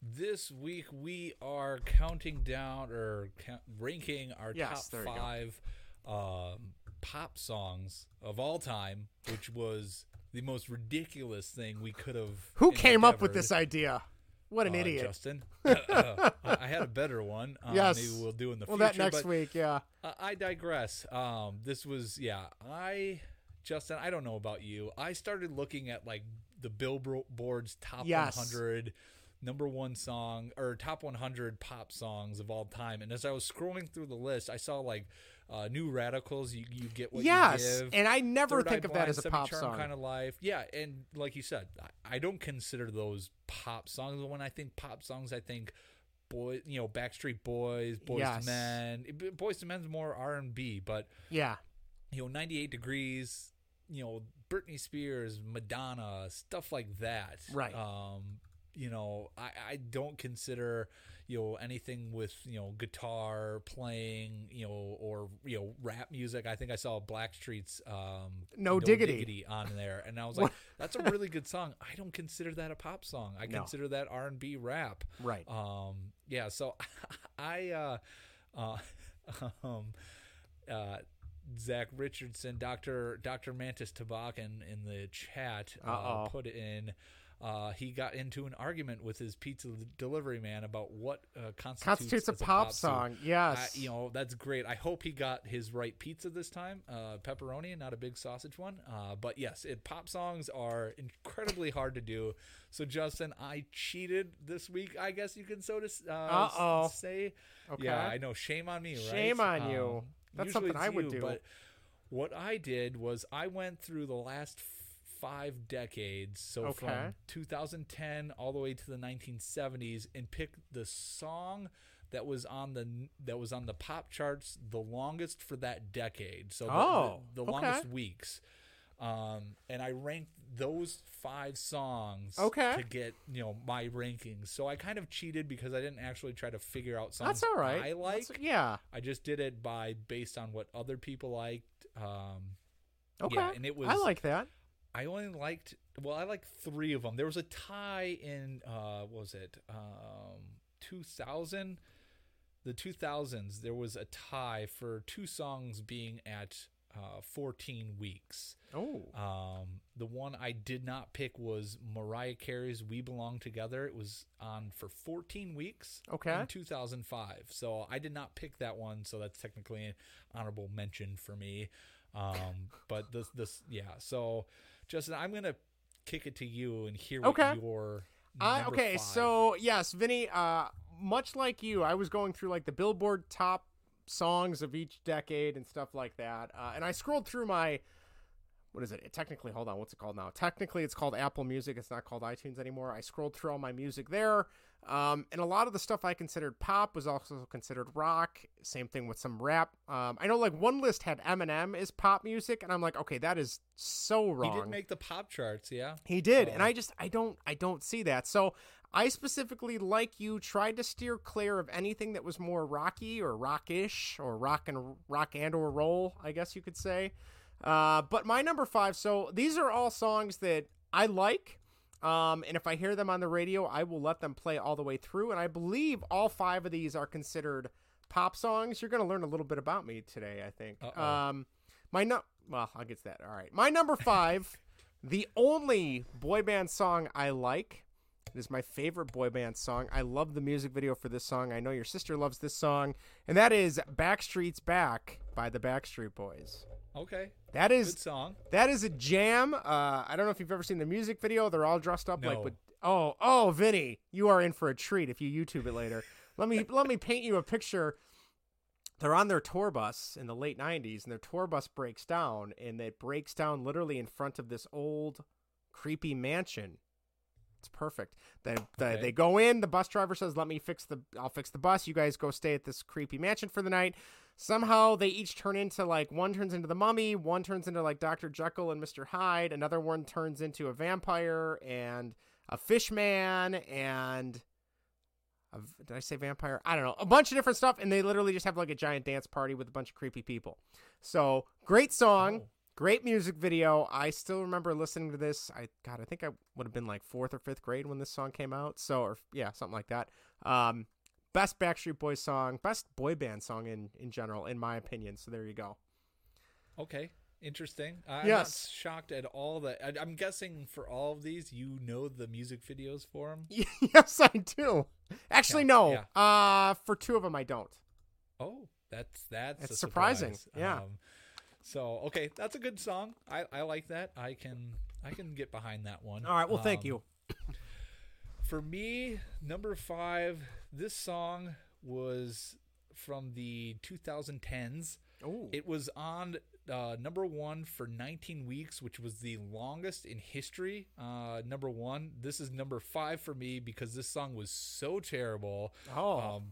This week we are counting down or count, ranking our Yes, top five um, pop songs of all time, which was the most ridiculous thing we could have. Who came up with this idea? What an Uh, idiot! Justin. Uh, I I had a better one. Uh, yes, maybe we'll do in the well, future. that next week, yeah. I- I digress. Um, this was yeah. I Justin, I don't know about you. I started looking at like the Billboard's top Yes. 100 number one song or top 100 pop songs of all time, and as I was scrolling through the list, I saw like uh, New Radicals. You you get what Yes, you give. and I never Third Eye think of that as a pop song. kind of life. Yeah, and like you said, I, I don't consider those pop songs. When I think pop songs, I think boy, you know, Backstreet Boys, Boys Yes. to Men. Boyz II Men's more R and B, but Yeah, you know, 98 Degrees, you know, Britney Spears, Madonna, stuff like that. Right. Um, you know, I, I don't consider, you know, anything with, you know, guitar playing, you know, or, you know, rap music. I think I saw Blackstreet's um, No Diggity. on there. And I was like, that's a really good song. I don't consider that a pop song. I No. consider that R&B rap. right. Um, yeah, so I, uh, uh, um, uh, Zach Richardson, Doctor Doctor Mantis Tabakan in the chat uh, put in. Uh, he got into an argument with his pizza delivery man about what uh, constitutes, Constitutes a as pop song. Yes. I- you know that's great. I hope he got his right pizza this time, uh, pepperoni not a big sausage one. Uh, but yes, it pop songs are incredibly hard to do. So Justin, I cheated this week. I guess you can so to uh, say. Okay. Yeah, I know. Shame on me, right? Shame on you. Um, That's something I would you, do. But what I did was I went through the last five decades, so Okay. from 2010 all the way to the 1970s, and pick the song that was on the that was on the pop charts the longest for that decade. So the, Oh, the, the okay. longest weeks. Um, and I ranked those five songs Okay. to get you know my rankings. So I kind of cheated because I didn't actually try to figure out songs That's all right. I like. That's- yeah. I just did it by based on what other people liked. Um, Okay. yeah, and it was I like that. I only liked well, I liked three of them. There was a tie in uh, what was it um, two thousand, the two thousands. There was a tie for two songs being at uh, fourteen weeks. Oh. Um, the one I did not pick was Mariah Carey's "We Belong Together." It was on for 14 weeks. Okay. In 2005, so I did not pick that one. So that's technically an honorable mention for me. Um, but this, this, yeah. So, Justin, I'm gonna kick it to you and hear what your I, okay, five- so yes, Vinny. Uh, much like you, I was going through like the Billboard top songs of each decade and stuff like that, uh, and I scrolled through my what is it? it? Technically, hold on, what's it called now? Technically, it's called Apple Music. It's not called iTunes anymore. I scrolled through all my music there, um, and a lot of the stuff I considered pop was also considered rock. Same thing with some rap. Um, I know like one list had Eminem as pop music, and I'm like, okay, that is so wrong. He did make the pop charts, yeah. He did, and I just I don't I don't see that. So I specifically, like you, tried to steer clear of anything that was more rocky or rockish or rock and rock and or roll, I guess you could say. Uh, but my number five. So these are all songs that I like. Um, and if I hear them on the radio, I will let them play all the way through. And I believe all five of these are considered pop songs. You're going to learn a little bit about me today, I think. Uh-oh. Um, my no, well, I'll get to that. All right, my number five, the only boy band song I like. It is my favorite boy band song. I love the music video for this song. I know your sister loves this song, and that is "Backstreet's Back" by the Backstreet Boys. Okay. That is Good song. That is a jam. Uh, I don't know if you've ever seen the music video. They're all dressed up like No. with. Oh, oh, Vinny, you are in for a treat if you YouTube it later. let me let me paint you a picture. They're on their tour bus in the late '90s, and their tour bus breaks down, and it breaks down literally in front of this old, creepy mansion. It's perfect. They they, Okay. they go in. The bus driver says, "Let me fix the. I'll fix the bus. You guys go stay at this creepy mansion for the night." Somehow they each turn into like one turns into the mummy, one turns into like Dr. Jekyll and Mr. Hyde, another one turns into a vampire and a fish man and a, did I say vampire? I don't know. A bunch of different stuff and they literally just have like a giant dance party with a bunch of creepy people. So, great song, Oh. great music video. I still remember listening to this. I god, I think I would have been like 4th or 5th grade when this song came out. So, or yeah, something like that. Um best Backstreet Boys song, best boy band song in in general in my opinion. So there you go. Okay. Interesting. I'm Yes. not shocked at all that I, I'm guessing for all of these, you know the music videos for them. yes, I do. Actually, Yeah, no. yeah. Uh, for two of them, I don't. Oh, that's that's That's a surprising, surprise. yeah. Um, so okay, that's a good song. I, I like that. I can I can get behind that one. All right. Well, thank Um, you. For me, number five, this song was from the 2010s. Oh, It was on uh, number one for 19 weeks, which was the longest in history. Uh, number one. This is number five for me because this song was so terrible. Oh. Um,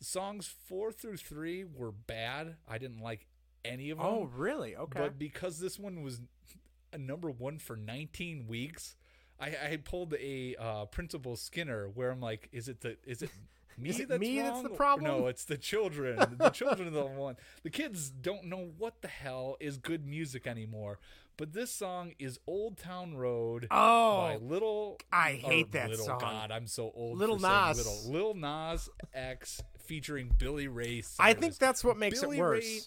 songs four through three were bad. I didn't like any of them. Oh, really? Okay. But because this one was a number one for 19 weeks, I, I pulled a uh, Principal Skinner where I'm like, is it the is it me Is that's me that's the problem? No, it's the children. the children are the one. The kids don't know what the hell is good music anymore. But this song is Old Town Road Oh, by Little. I oh, hate that Little, song. God, I'm so old. little Nas. Little. Lil Nas X featuring Billy Ray. Cyrus. I think that's what makes Billy it worse. Ray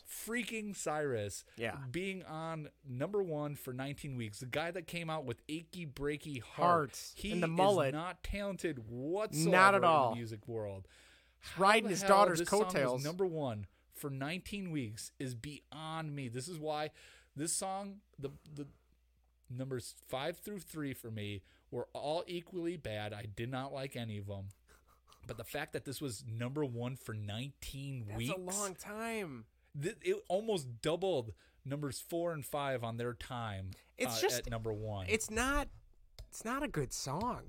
freaking Cyrus. Yeah. Being on number one for 19 weeks. The guy that came out with Achy Breaky Heart. Heart He and the mullet. is not talented whatsoever Not at in all. the music world. riding How the his daughter's coattails. number one for 19 weeks is beyond me. This is why this song, the the numbers five through three for me were all equally bad. I did not like any of them. But the fact that this was number one for 19 That's weeks, a long time. th- it almost doubled numbers four and five on their time. It's uh, just- at number one. It's not. It's not a good song.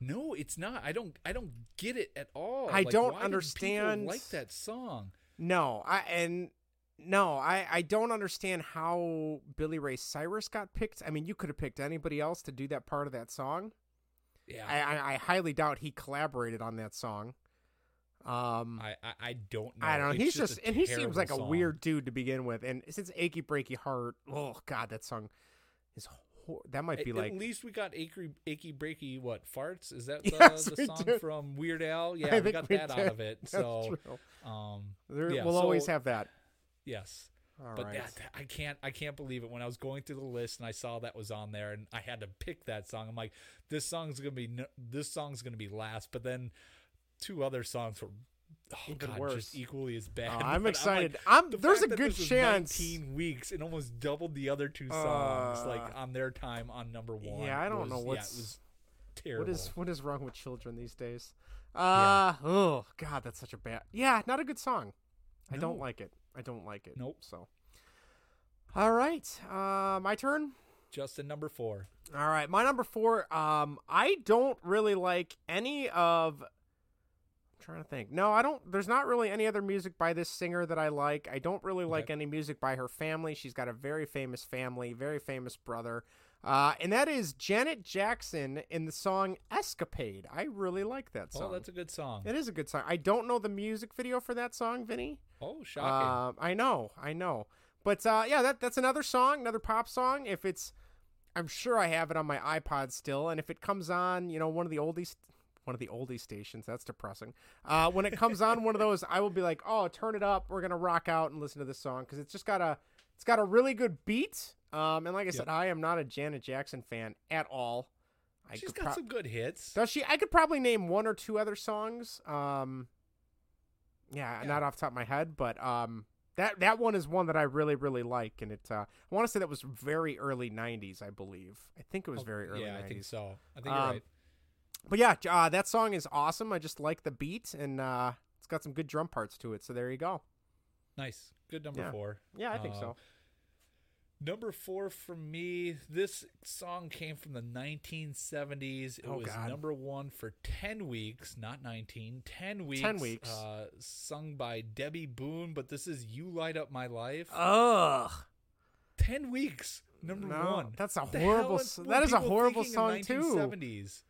no, it's not. I don't. I don't get it at all. I Like, don't why did people understand- like that song. No, I and no, I I don't understand how Billy Ray Cyrus got picked. I mean, you could have picked anybody else to do that part of that song. Yeah, I I, I highly doubt he collaborated on that song. Um, I, I I don't know. I don't know. It's He's just, a and he seems like a weird dude to begin with. And since "Achy Breaky Heart," oh god, that song is hor- that might be At, like at least we got achy, achy breaky what farts? Is that the, Yes, the song did. from Weird Al? I Yeah, we think got we that out of it. That's So, true. um, There- yeah, we'll always have that. Yes. All but right. that, I can't I can't believe it when I was going through the list and I saw that was on there and I had to pick that song. I'm like, this song's gonna be this song's gonna be last. But then two other songs were oh Even god worse. just equally as bad. Oh, I'm excited. like, I'm- the there's a good chance- 19 weeks and almost doubled the other two songs Uh, like on their time on number one. Yeah, I don't was- know yeah, what's terrible. what is what is wrong with children these days. Uh oh god, that's such a bad. Yeah, not a good song. I don't like it. I don't like it. Nope. So. All right, uh, my turn. Justin, number four. All right, my number four. Um, I don't really like any of. I'm trying to think. No, I don't. There's not really any other music by this singer that I like. I don't really like any music by her family. She's got a very famous family, very famous brother, uh, and that is Janet Jackson in the song "Escapade." I really like that song. Oh, that's a good song. It is a good song. I don't know the music video for that song, Vinny. Oh, shocking. Uh, I know, I know. But uh, yeah, that that's another song, another pop song. If it's, I'm sure I have it on my iPod still, and if it comes on, you know, one of the oldies, one of the oldie stations, that's depressing. Uh, when it comes on one of those, I will be like, oh, turn it up. We're gonna rock out and listen to this song because it's just got a, it's got a really good beat. Um, and like I said, I am not a Janet Jackson fan at all. I She's got pro- some good hits. Does she? I could probably name one or two other songs. Um, yeah, not off the top of my head, but um, that that one is one that I really really like, and it. Uh, I want to say that was very early '90s, I believe. I think it was very early. Oh, yeah, 90s. I think so. I think you're Um, right. But yeah, uh, that song is awesome. I just like the beat, and uh, it's got some good drum parts to it. So there you go. Nice. Good number yeah. four. Yeah, I think Uh, so. Number four for me, this song came from the 1970s. It Oh, was God. number one for 10 weeks, not 19, 10 weeks. 10 weeks. Uh, sung by Debbie Boone, but this is You Light Up My Life. Ugh. 10 weeks, number No, one. that's a the horrible hell that is a horrible song, too. 1970s?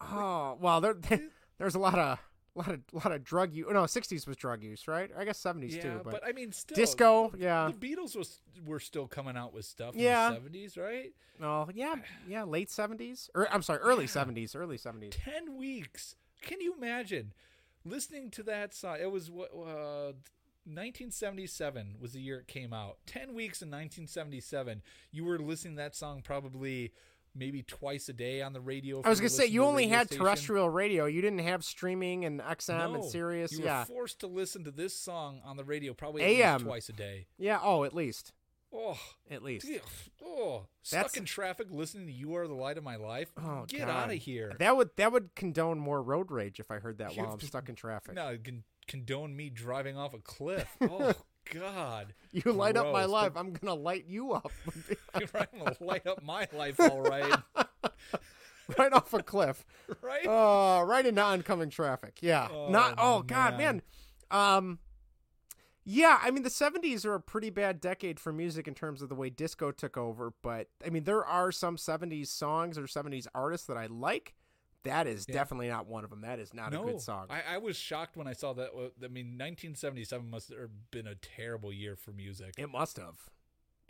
Oh well, there there's a lot of lot of lot of drug use. No, '60s was drug use, right? I guess '70s Yeah, too. but, I mean, still disco, the- yeah. The Beatles was were still coming out with stuff Yeah. in the 70s, right? Oh yeah, yeah, late '70s, or I'm sorry, early '70s, early '70s. 10 weeks. Can you imagine listening to that song? It was what uh 1977 was the year it came out. 10 weeks in 1977. You were listening to that song probably maybe twice a day on the radio. I was gonna say you only had station. terrestrial radio. You didn't have streaming and XM and Sirius. You yeah, were forced to listen to this song on the radio probably AM twice a day. Yeah. Oh, at least. Oh, at least. Ugh, Oh, stuck That's- in traffic listening to "You Are the Light of My Life." Oh, Get God. out of here. That would that would condone more road rage if I heard that while You've- I'm stuck in traffic. No, it can condone me driving off a cliff. Oh God! You light up my life, I'm gonna light you up. I'm gonna light up my life, all right. right off a cliff. Right? Uh, right into oncoming traffic. Yeah. Oh, Not oh god, man. man. Um yeah, I mean the 70s are a pretty bad decade for music in terms of the way disco took over, but I mean there are some 70s songs or 70s artists that I like. That is Yeah. definitely not one of them. That is not no, a good song. I, I was shocked when I saw that. Uh, I mean, 1977 must have been a terrible year for music. It must have.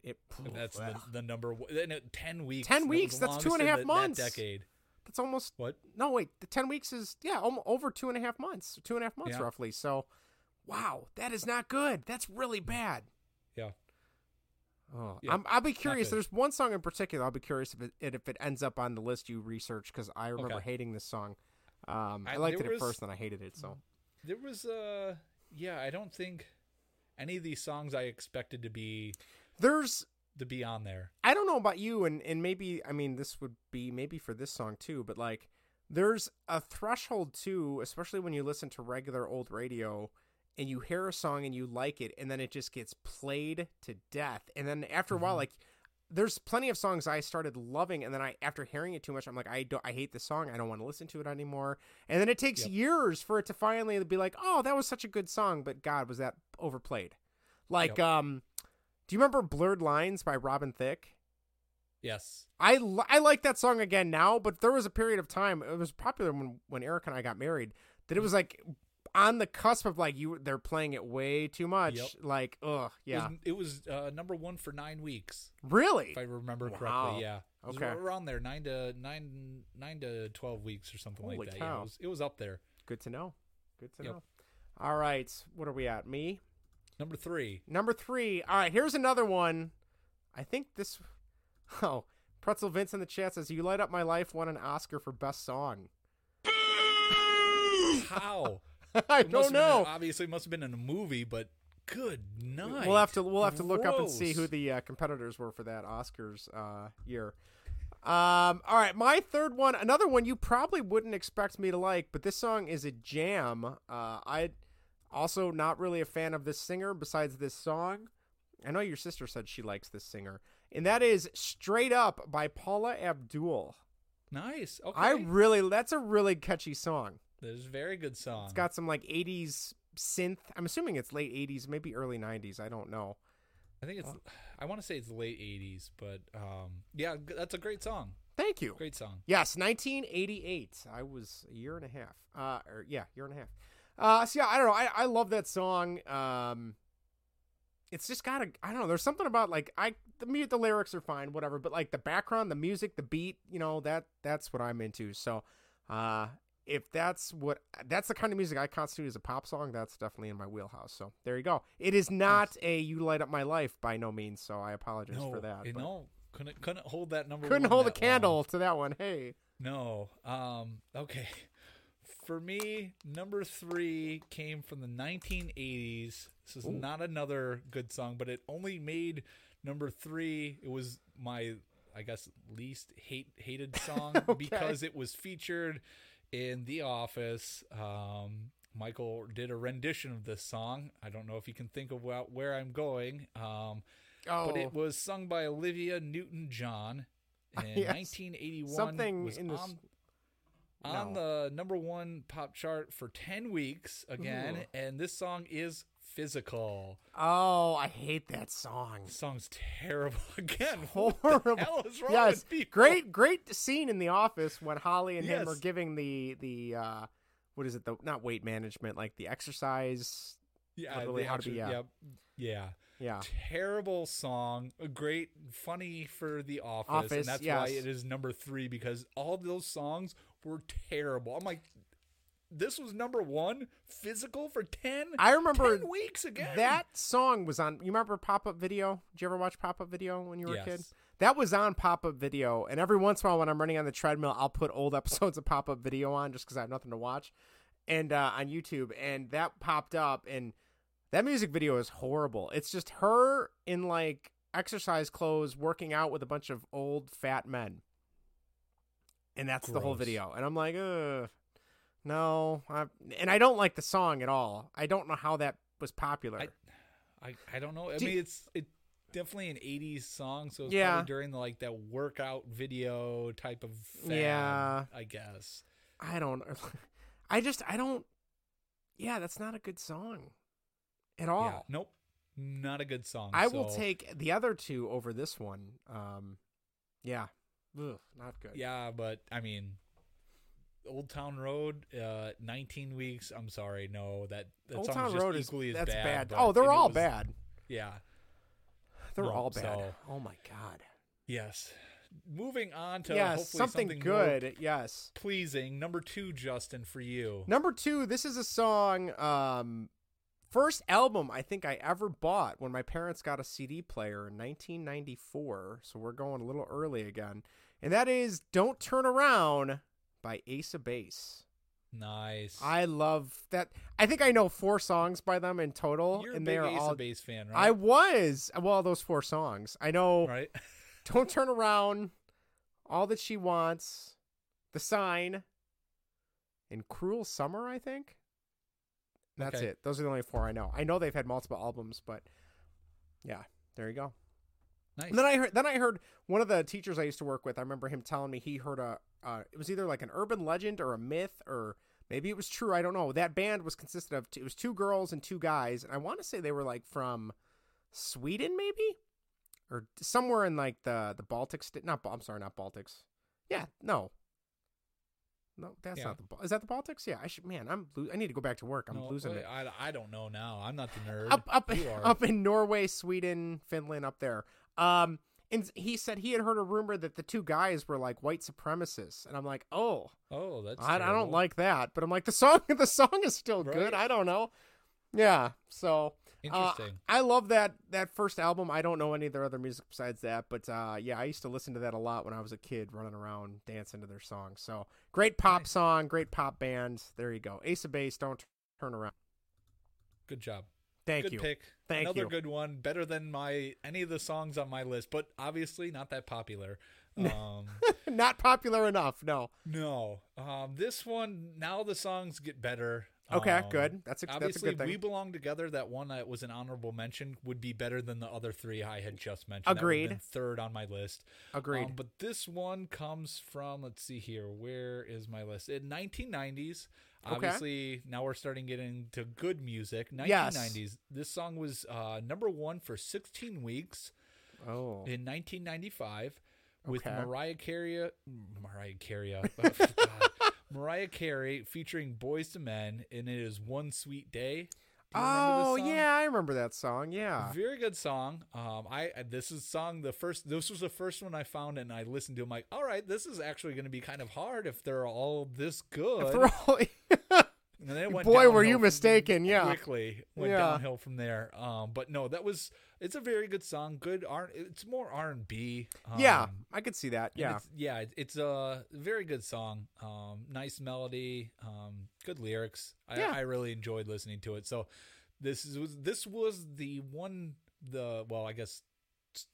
It And that's the, the number. one- And it, ten weeks. 10 that weeks, that's two and a half that- that months. decade. That's almost What? No, wait. The ten weeks is yeah, over two and a half months. Two and a half months Yeah. roughly. So, wow, that is not good. That's really mm. bad. Yeah. Oh, Yeah, I'm, I'll be curious. There's one song in particular. I'll be curious if it if it ends up on the list you research because I remember Okay. hating this song. Um, I, I- liked it at was- first, and I hated it. So There was uh yeah, I don't think any of these songs I expected to be there's to be on there. I don't know about you, and and maybe I mean this would be maybe for this song too, but like there's a threshold too, especially when you listen to regular old radio and you hear a song and you like it, and then it just gets played to death, and then after a while, Mm-hmm. like there's plenty of songs I started loving, and then I after hearing it too much, I'm like I don't I hate the song, I don't want to listen to it anymore, and then it takes Yep. years for it to finally be like, oh, that was such a good song, but God, was that overplayed? Like Yep. um. Do you remember Blurred Lines by Robin Thicke? Yes. I, li- I like that song again now, but there was a period of time it was popular when when Eric and I got married that it was like on the cusp of like you they're playing it way too much. Yep. Like ugh, yeah, It was, it was uh, number one for nine weeks, really. if I remember Wow. correctly. Yeah. It was Okay. around there, nine to nine, nine to twelve weeks or something Holy like that. Yeah, it was, it was up there. Good to know. Good to Yep. know. All right, what are we at? Me Number three. number three. All right, here's another one. I think this. Oh, Pretzel Vince in the chat says you light up my life. Won an Oscar for best song. How? I It don't been obviously, it must have been in a movie, but good night. We'll have to we'll have to look up and see who the uh, competitors were for that Oscars uh, year. Um, all right, my third one, another one you probably wouldn't expect me to like, but this song is a jam. Uh, I also not really a fan of this singer besides this song. I know your sister said she likes this singer. and that is "Straight Up" by Paula Abdul. Nice. Okay. I really, that's a really catchy song. A very good song. It's got some like '80s synth. I'm assuming it's late '80s, maybe early '90s. I don't know. I think it's. I want to say it's late '80s, but um, yeah, that's a great song. Thank you. Great song. Yes, 1988. I was a year and a half. Uh, or yeah, year and a half. Uh, so yeah, I don't know. I, I love that song. Um, it's just got a. I don't know. There's something about like I the the lyrics are fine, whatever. But like the background, the music, the beat, you know that that's what I'm into. So, uh, if that's what that's the kind of music I constitute as a pop song, that's definitely in my wheelhouse. So there you go. It is not a "You Light Up My Life" by no means. So I apologize No, for that. know, couldn't couldn't hold that number. couldn't hold a that long. candle to that one. Hey. No. Um. Okay. For me, number three came from the 1980s. This is not another good song, but it only made number three. It was my, I guess, least hate hated song because it was featured in The Office. Um, Michael did a rendition of this song. I don't know if you can think of where, where I'm going. Um, but Oh. it was sung by Olivia Newton-John in Yes. 1981. Something was in this- on, on No. the number one pop chart for 10 weeks again, Ooh. and this song is physical. Oh, I hate that song. The song's terrible again. Horrible. hell is wrong yes, with people? great, great scene in the office when Holly and him Yes. are giving the the uh, what is it? The not weight management, like the exercise. Yeah, how to be. Yeah, yeah. yeah. Terrible song. A great, funny for The Office, Office, and that's why it is number three because all of those songs were terrible. I'm like, this was number one, physical for ten. I remember 10 weeks again. That song was on. You remember Pop Up Video? Did you ever watch Pop Up Video when you were a kid? That was on Pop Up Video, and every once in a while when I'm running on the treadmill, I'll put old episodes of Pop Up Video on just because I have nothing to watch, and uh, on YouTube, and that popped up, and that music video is horrible. It's just her in like exercise clothes working out with a bunch of old fat men, and that's the whole video. And I'm like, ugh, no, I, and I don't like the song at all. I don't know how that was popular. I, I, I don't know. I Do- mean, it's it definitely an '80s song, so Yeah. probably during the like that workout video type of fad, Yeah. I guess. I don't. I just I don't. Yeah, that's not a good song at all. Yeah, nope, not a good song. I will take the other two over this one. Um, yeah, Ugh, not good. Yeah, but I mean, Old Town Road, uh, 19 weeks. I'm sorry, no, that that Old Town just Road is equally as that's bad. bad. Oh, they're all was- bad. Yeah. They're all bad. so- oh my god. Yes. Moving on to yes, hopefully something, more good. Yes. pleasing. Number two, Justin, for you. Number two, this is a song. Um, first album I think I ever bought when my parents got a CD player in 1994. So we're going a little early again, and that is "Don't Turn Around" by Ace of Base. Nice. I love that. I think I know four songs by them in total, You're and they are Ace all. of Base fan, right? I was well those four songs. I know. right. Don't turn around. All that she wants. The sign. And cruel summer. I think. That's Okay. it. Those are the only four I know. I know they've had multiple albums, but yeah, there you go. Nice. And then I heard. Then I heard one of the teachers I used to work with. I remember him telling me he heard a. Uh, it was either like an urban legend or a myth, or maybe it was true. I don't know. That band was consisted of. Two, it was two girls and two guys, and I want to say they were like from Sweden, maybe, or somewhere in like the the Baltic. Not. I'm sorry, not Baltics. Yeah, no. No, that's Yeah. not the. Is that the Baltics? Yeah, I should. Man, I'm. I need to go back to work. I'm No, losing wait, it I, I don't know now. I'm not the nerd. up up up in Norway, Sweden, Finland, up there. Um, and he said he had heard a rumor that the two guys were like white supremacists, and I'm like, oh, Oh, that's. I, I don't like that. But I'm like, the song the song is still good. I don't know. Yeah, so uh, Interesting. I love that that first album. I don't know any of their other music besides that, but uh, yeah, I used to listen to that a lot when I was a kid, running around dancing to their songs. So great pop Nice. song, great pop band. There you go, Ace of Base. Don't turn around. Good job. Thank good you. pick. Thank Another you. good one. Better than my any of the songs on my list, but obviously not that popular. Um, Not popular enough. No. no. Um, this one now the songs get better. Okay, Um, good. That's a- that's a obviously good thing. we belong together. That one that was an honorable mention would be better than the other three I had just mentioned. Agreed. third on my list. Agreed. Um, but this one comes from let's see here. Where is my list? In 1990s. Okay. Obviously, now we're starting getting to good music. Yes. 1990s. This song was uh, number one for 16 weeks Oh. in 1995 with Okay. Mariah Carey. Mariah Carey. Mariah Carey featuring Boyz II Men, and it is One Sweet Day. Do you remember Oh yeah, I remember that song. Yeah. Very good song. Um, I this is song the first. This was the first one I found, and I listened to. I'm like, all right, this is actually going to be kind of hard if they're all this good. All- Boy, were you mistaken, yeah. quickly went Yeah. downhill from there. Um, but no, that was it's a very good song. Good R. It's more R and B. yeah, Um, I could see that. Yeah. it's, yeah, it's a very good song. Um, nice melody, um, good lyrics. I, Yeah. I really enjoyed listening to it. So this is was this was the one the well, I guess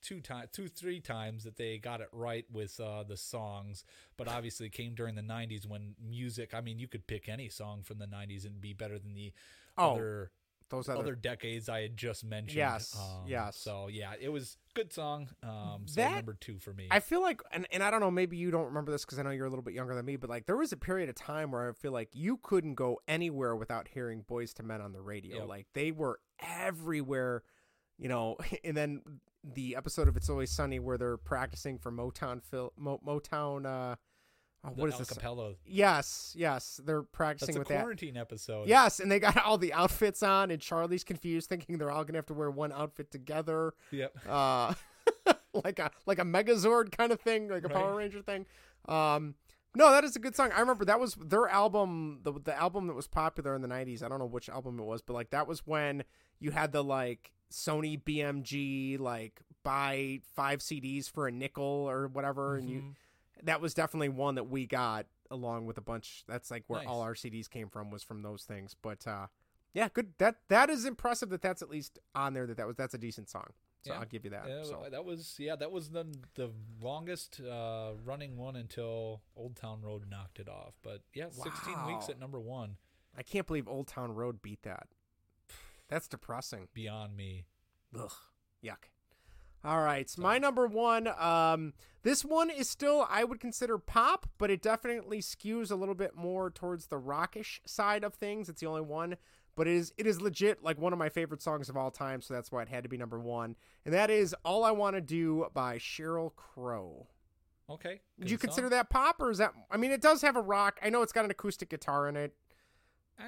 two times, two three times that they got it right with uh, the songs. But obviously, came during the '90s when music. I mean, you could pick any song from the '90s and be better than the Oh, other those other, other- decades I had just mentioned. Yes, Um, yes. So yeah, it was good song. Um, so That- number two for me. I feel like, and, and I don't know, maybe you don't remember this because I know you're a little bit younger than me, but like there was a period of time where I feel like you couldn't go anywhere without hearing Boyz II Men on the radio. Yep. Like they were everywhere, you know. And then the episode of It's Always Sunny where they're practicing for Motown, Phil, Mo, Motown. Uh, oh, what is this? Yes, yes, they're practicing That's a with that. quarantine episode. Yes, and they got all the outfits on, and Charlie's confused, thinking they're all gonna have to wear one outfit together. Yep. Uh, like a like a Megazord kind of thing, like a Power Ranger thing. Um, no, that is a good song. I remember that was their album, the the album that was popular in the '90s. I don't know which album it was, but like that was when you had the like Sony BMG like buy five CDs for a nickel or whatever, and you Mhm. that was definitely one that we got along with a bunch. That's like where Nice. all our CDs came from was from those things. But uh, yeah, good. That that is impressive that that's at least on there. That that was that's a decent song. So Yeah. I'll give you that. Yeah, so. that was yeah, that was the the longest uh, running one until Old Town Road knocked it off. But yeah, 16 weeks at number one. I can't believe Old Town Road beat that. That's depressing. Beyond me. Ugh. Yuck. All right, so my number one. Um, this one is still I would consider pop, but it definitely skews a little bit more towards the rockish side of things. It's the only one, but it is it is legit like one of my favorite songs of all time. So that's why it had to be number one, and that is "All I Want to Do" by Sheryl Crow. Okay. Did you consider that pop, or is that? I mean, it does have a rock. I know it's got an acoustic guitar in it,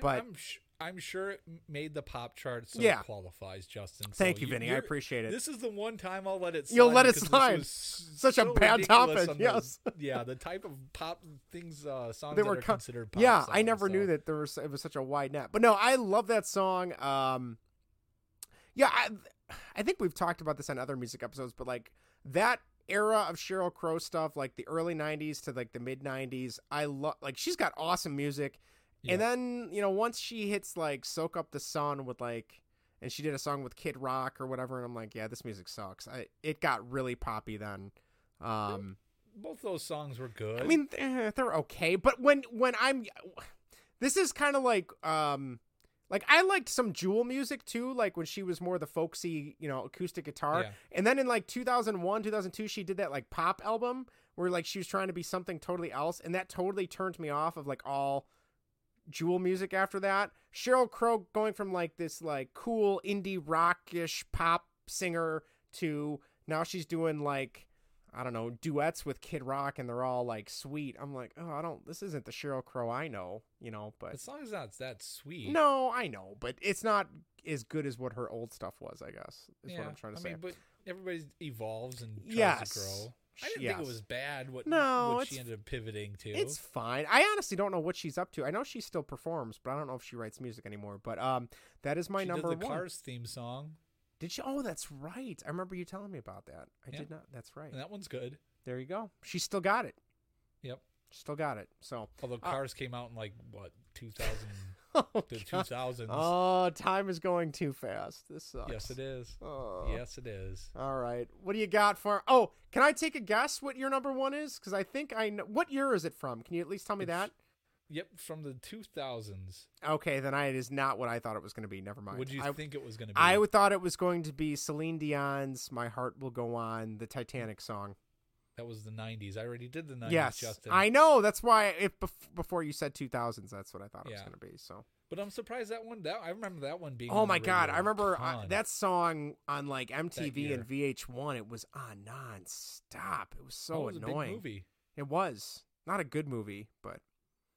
but I'm sh- I'm sure it made the pop chart, so Yeah. it qualifies, Justin. Thank So you, Vinny. I appreciate it. This is the one time I'll let it. Slide You'll let it slide. Such a bad topic, on the- yes. yeah, the type of pop things, uh, songs they that were are co- considered pop. yeah i never so. knew that there was it was such a wide net but no i love that song um yeah i i think we've talked about this on other music episodes but like that era of sheryl crow stuff like the early 90s to like the mid 90s i love like she's got awesome music and then you know once she hits like soak up the sun with like and she did a song with kid rock or whatever and i'm like yeah this music sucks i it got really poppy then um Both those songs were good. I mean, eh, they're okay, but when when I'm, this is kind of like um, like I liked some Jewel music too, like when she was more the folksy, you know, acoustic guitar. Yeah. And then in like 2001, 2002, she did that like pop album where like she was trying to be something totally else, and that totally turned me off of like all Jewel music after that. Sheryl Crow going from like this like cool indie rockish pop singer to now she's doing like I don't know duets with Kid Rock and they're all like sweet. I'm like, oh, I don't. This isn't the Sheryl Crow I know, you know. But the song's not that sweet. no, I know, but it's not as good as what her old stuff was. I guess is yeah, what I'm trying to I say. mean, but everybody evolves and tries Yes. to grow. I didn't Yes. think it was bad. What No, what she ended up pivoting to. It's fine. I honestly don't know what she's up to. I know she still performs, but I don't know if she writes music anymore. But um, that is my she number did the one. Cars theme song, Did she? Oh, that's right. I remember you telling me about that. I Yeah. did not. That's right. and that one's good. There you go. She still got it. Yep. Still got it. So Although Uh, Cars came out in like what 2000 Oh, the God. 2000s. Oh, time is going too fast. This sucks. yes, it is. Oh. Yes, it is. All right. What do you got for? Oh, can I take a guess what your number one is? Because I think I know. What year is it from? Can you at least tell me It's- that? Yep, from the 2000s. Okay, then I, it is not what I thought it was going to be. Never mind. Would you I, think it was going to be? I thought it was going to be Celine Dion's "My Heart Will Go On," the Titanic song. That was the 90s. I already did the 90s, yes, Justin. I know. That's why if bef- before you said 2000s, that's what I thought it was going to be. So. But I'm surprised that one. That I remember that one being. Oh my god! I remember a uh, that song on like MTV and VH1. It was on non-stop. It was so Oh, it was annoying. movie. It was not a good movie, but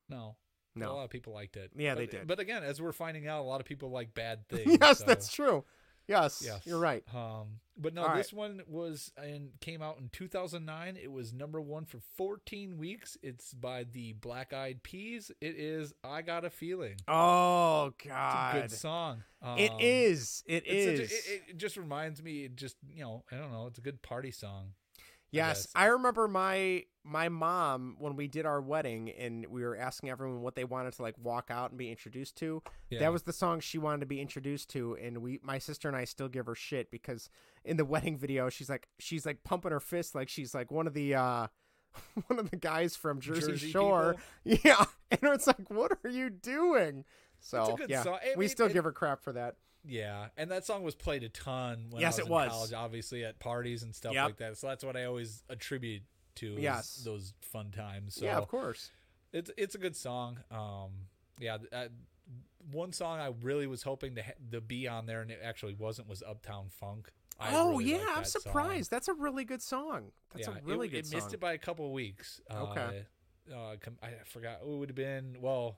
No. No. A lot of people liked it. Yeah, but, they did. But again, as we're finding out, a lot of people like bad things. yes, so- that's true. Yes, Yes, you're right. Um, but no, All this one was and came out in 2009. It was number one for 14 weeks. It's by the Black Eyed Peas. It is "I Got a Feeling." Oh It's a god, good song. It Um, is. It it's a- it, it just reminds me. It just you know, I don't know. It's a good party song. Yes, guess. I remember my my mom when we did our wedding and we were asking everyone what they wanted to like walk out and be introduced to. Yeah. That was the song she wanted to be introduced to and we my sister and I still give her shit because in the wedding video she's like she's like pumping her fist like she's like one of the uh one of the guys from Jersey, Jersey Shore. Yeah. And it's like what are you doing? So, yeah. song. I we still it- give her crap for that. Yeah, and that song was played a ton when Yes, I was it in was. college, obviously at parties and stuff Yep. like that. So that's what I always attribute to Yes. those fun times. So yeah, of course. it's it's a good song. Um, yeah, th- uh, one song I really was hoping to ha- to be on there, and it actually wasn't, was Uptown Funk. I oh really yeah, I'm that song. surprised. That's a really good song. That's yeah, a really it, good it song. missed it by a couple of weeks. Okay. Uh, uh, I forgot. It would have been well.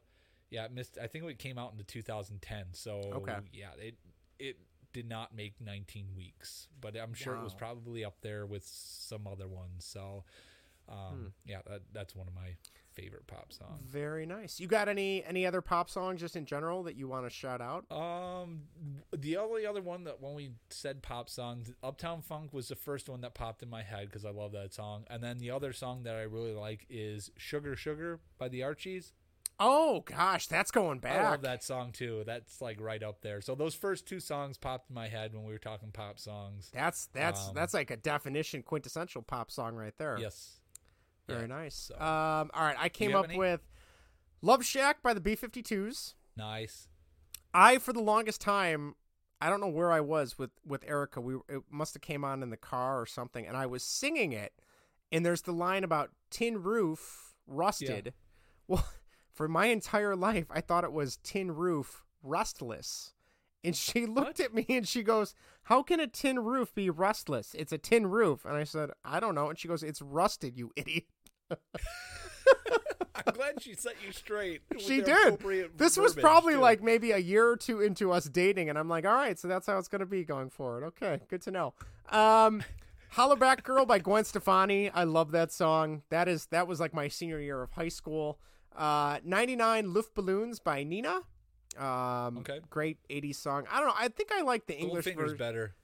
Yeah, it missed. I think it came out in the 2010. So Okay. yeah, it it did not make 19 weeks, but I'm sure it was probably up there with some other ones. So um, Hmm. yeah, that, that's one of my favorite pop songs. Very nice. You got any any other pop songs just in general that you want to shout out? Um, the only other one that when we said pop songs, Uptown Funk was the first one that popped in my head because I love that song. And then the other song that I really like is "Sugar Sugar" by the Archies. Oh gosh, that's going back. I love that song too. That's like right up there. So those first two songs popped in my head when we were talking pop songs. That's that's Um, that's like a definition quintessential pop song right there. Yes. Very Yeah, nice. so- Um all right, I came up any? with Love Shack by the B52s. Nice. I for the longest time I don't know where I was with with Erica. We it must have came on in the car or something and I was singing it and there's the line about tin roof rusted. Well, for my entire life I thought it was tin roof rustless. And she looked at me and she goes, "How can a tin roof be rustless? It's a tin roof." And I said, "I don't know." And she goes, "It's rusted, you idiot." I'm glad she set you straight. she did. This was probably too. like maybe a year or two into us dating, and I'm like, all right, so that's how it's going to be going forward. Okay, good to know. Um, Hollaback Girl by Gwen Stefani. I love that song. That is that was like my senior year of high school. Uh, 99 Luftballons by Nena. Um, Okay. Great 80s song. I don't know. I think I like the English version. better.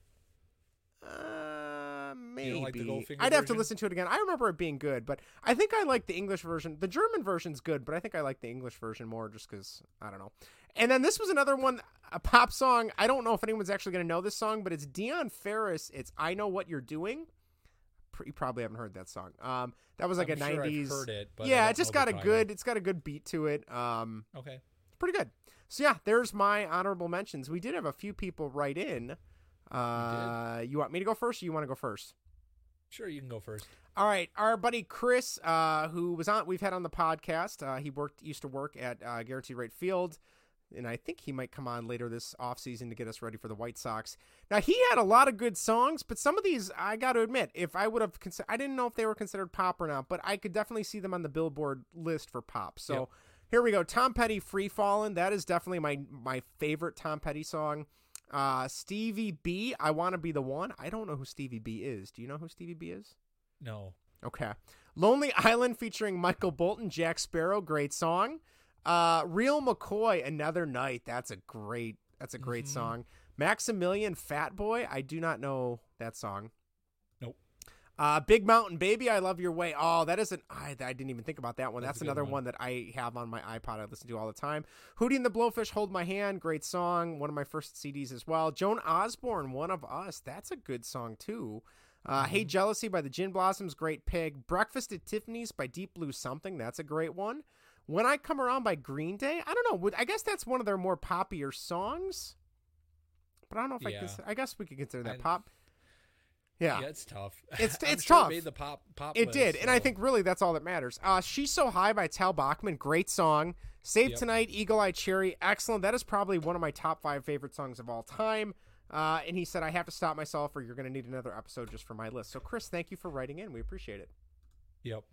Uh, maybe. Like I'd have to listen to it again. I remember it being good, but I think I like the English version. The German version's good, but I think I like the English version more just because I don't know. And then this was another one, a pop song. I don't know if anyone's actually going to know this song, but it's Dion Ferris. It's "I Know What You're Doing." You probably haven't heard that song. Um, that was like I'm a sure I've '90s. heard it, yeah, it just got a good. It's got a good beat to it. Um, Okay. It's pretty good. So yeah, there's my honorable mentions. We did have a few people write in. Uh, you want me to go first? or You want to go first? Sure, you can go first. All right, our buddy Chris, uh, who was on, we've had on the podcast. Uh, he worked, used to work at uh, Guaranteed Rate Field, and I think he might come on later this offseason to get us ready for the White Sox. Now he had a lot of good songs, but some of these I got to admit, if I would have, considered, I didn't know if they were considered pop or not, but I could definitely see them on the Billboard list for pop. So Yep. here we go, Tom Petty, "Free Fallin'." That is definitely my my favorite Tom Petty song. Uh, Stevie B, "I Want to Be the One." I don't know who Stevie B is. Do you know who Stevie B is? No. Okay. Lonely Island featuring Michael Bolton, Jack Sparrow, great song. Uh Real McCoy, Another Night. That's a great that's a great Mhm. song. Maximilian Fat Boy, I do not know that song. Nope. Uh Big Mountain Baby, I Love Your Way. Oh, that isn't I, I didn't even think about that one. That's That's, another one. one. that I have on my iPod I listen to all the time. Hootie and the Blowfish, Hold My Hand, great song. One of my first CDs as well. Joan Osborne, One of Us. That's a good song too. Uh, Hey Mm-hmm. Jealousy by the Gin Blossoms, great pig. Breakfast at Tiffany's by Deep Blue Something, that's a great one. When I Come Around by Green Day. I don't know. I guess that's one of their more poppier songs. But I don't know if I Yeah. cons- I guess we could consider that I- pop. Yeah. Yeah, it's tough. It's it's sure it tough. made the pop pop. It list, did, and I think really that's all that matters. Uh, She's So High by Tal Bachman, great song. Save Yep. Tonight, Eagle Eye Cherry, excellent. That is probably one of my top five favorite songs of all time. Uh, and he said, I have to stop myself or you're going to need another episode just for my list. So, Chris, thank you for writing in. We appreciate it. Yep.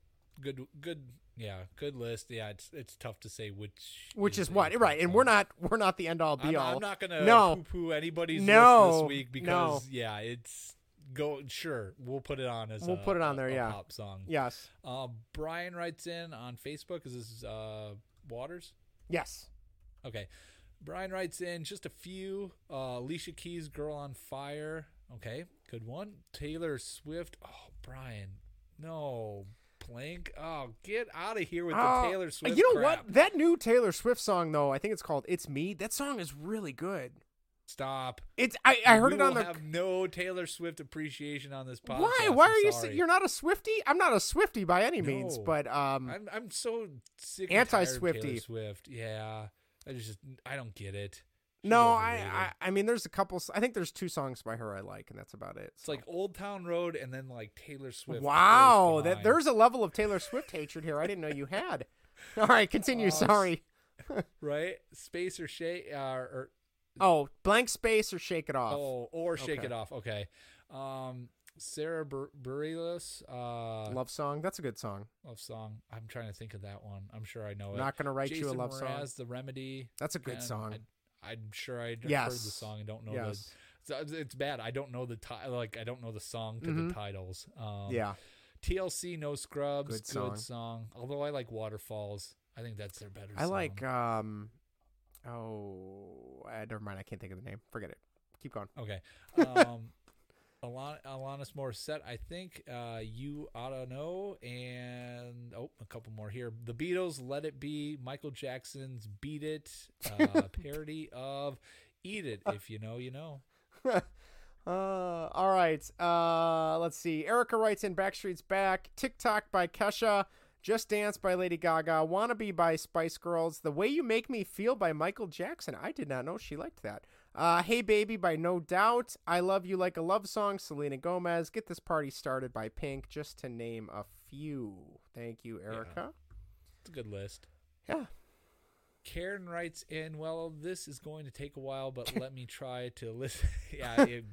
Good. Good. Yeah. Good list. Yeah. It's it's tough to say which. Which is what? Right. And we're not we're not the end all I'm, be all. I'm not gonna no. poo-poo anybody's No, list this week because no. yeah, it's go sure we'll put it on as We'll a- put it on there, a yeah. pop song. Yes. Uh, Brian writes in on Facebook. Is this uh, Waters? Yes. Okay. Brian writes in just a few. Uh, Alicia Keys, "Girl on Fire." Okay, good one. Taylor Swift. Oh, Brian, no. Plank. Oh, get out of here with the Oh, Taylor Swift. You know crap. what? That new Taylor Swift song, though, I think it's called "It's Me." That song is really good. Stop. It's I, I heard We it on the. have no Taylor Swift appreciation on this podcast. Why? Why are you? You're not a Swifty. I'm not a Swifty by any means, but um, I'm I'm so sick. and tired of Anti-Swifty. Swift. Yeah. I just I don't get it. She's no, I. I I mean, there's a couple. I think there's two songs by her I like, and that's about it. It's like Old Town Road and then like Taylor Swift. wow, that there's a level of Taylor Swift hatred here I didn't know you had. All right, continue. Oh, Sorry. right Space or Shake uh, or Oh, blank space or shake it off. oh or Shake Okay. It Off. Okay. Um, Sarah Bur- Bareilles, uh, love song. That's a good song. love song. I'm trying to think of that one. I'm sure I know it. Not gonna write you a Jason love song. Mraz, The Remedy. That's a good Again, song. I, I'm sure I heard the song and don't know Yes. the. so It's bad. I don't know the title. like I don't know the song to Mhm. the titles. Um, Yeah. TLC No Scrubs. Good Good, song. song. Although I like Waterfalls. I think that's their better. I song. like um oh uh, never mind, I can't think of the name. Forget it. Keep going. Okay. Um, Alon- Alanis Morissette, I think uh, you ought to know. And, oh, a couple more here. The Beatles, Let It Be, Michael Jackson's Beat It, uh, parody of Eat It. If you know, you know. Uh, all right. Uh, let's see. Erica writes in Backstreet's Back, TikTok by Kesha, Just Dance by Lady Gaga, Wannabe by Spice Girls, The Way You Make Me Feel by Michael Jackson. I did not know she liked that. Uh, hey Baby by No Doubt, I Love You Like a Love Song, Selena Gomez, Get This Party Started by Pink, just to name a few. Thank you, Erica. It's a good list. Yeah. Karen writes in, well, this is going to take a while, but let me try to listen. yeah, it,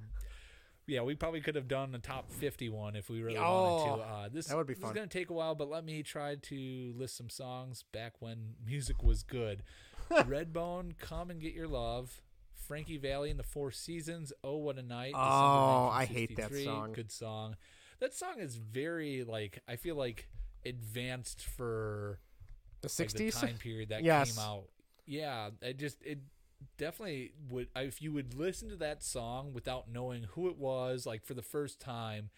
yeah, we probably could have done a top 51 if we really wanted Oh, to. Uh, this, that would be fun. is going to take a while, but let me try to list some songs back when music was good. Redbone, Come and Get Your Love. Frankie Valli and the Four Seasons. Oh, what a night! December Oh, I hate that song. Good song. That song is very like I feel like advanced for The like, 60s? time period that Yes. came out. Yeah, it just it definitely would if you would listen to that song without knowing who it was like for the first time,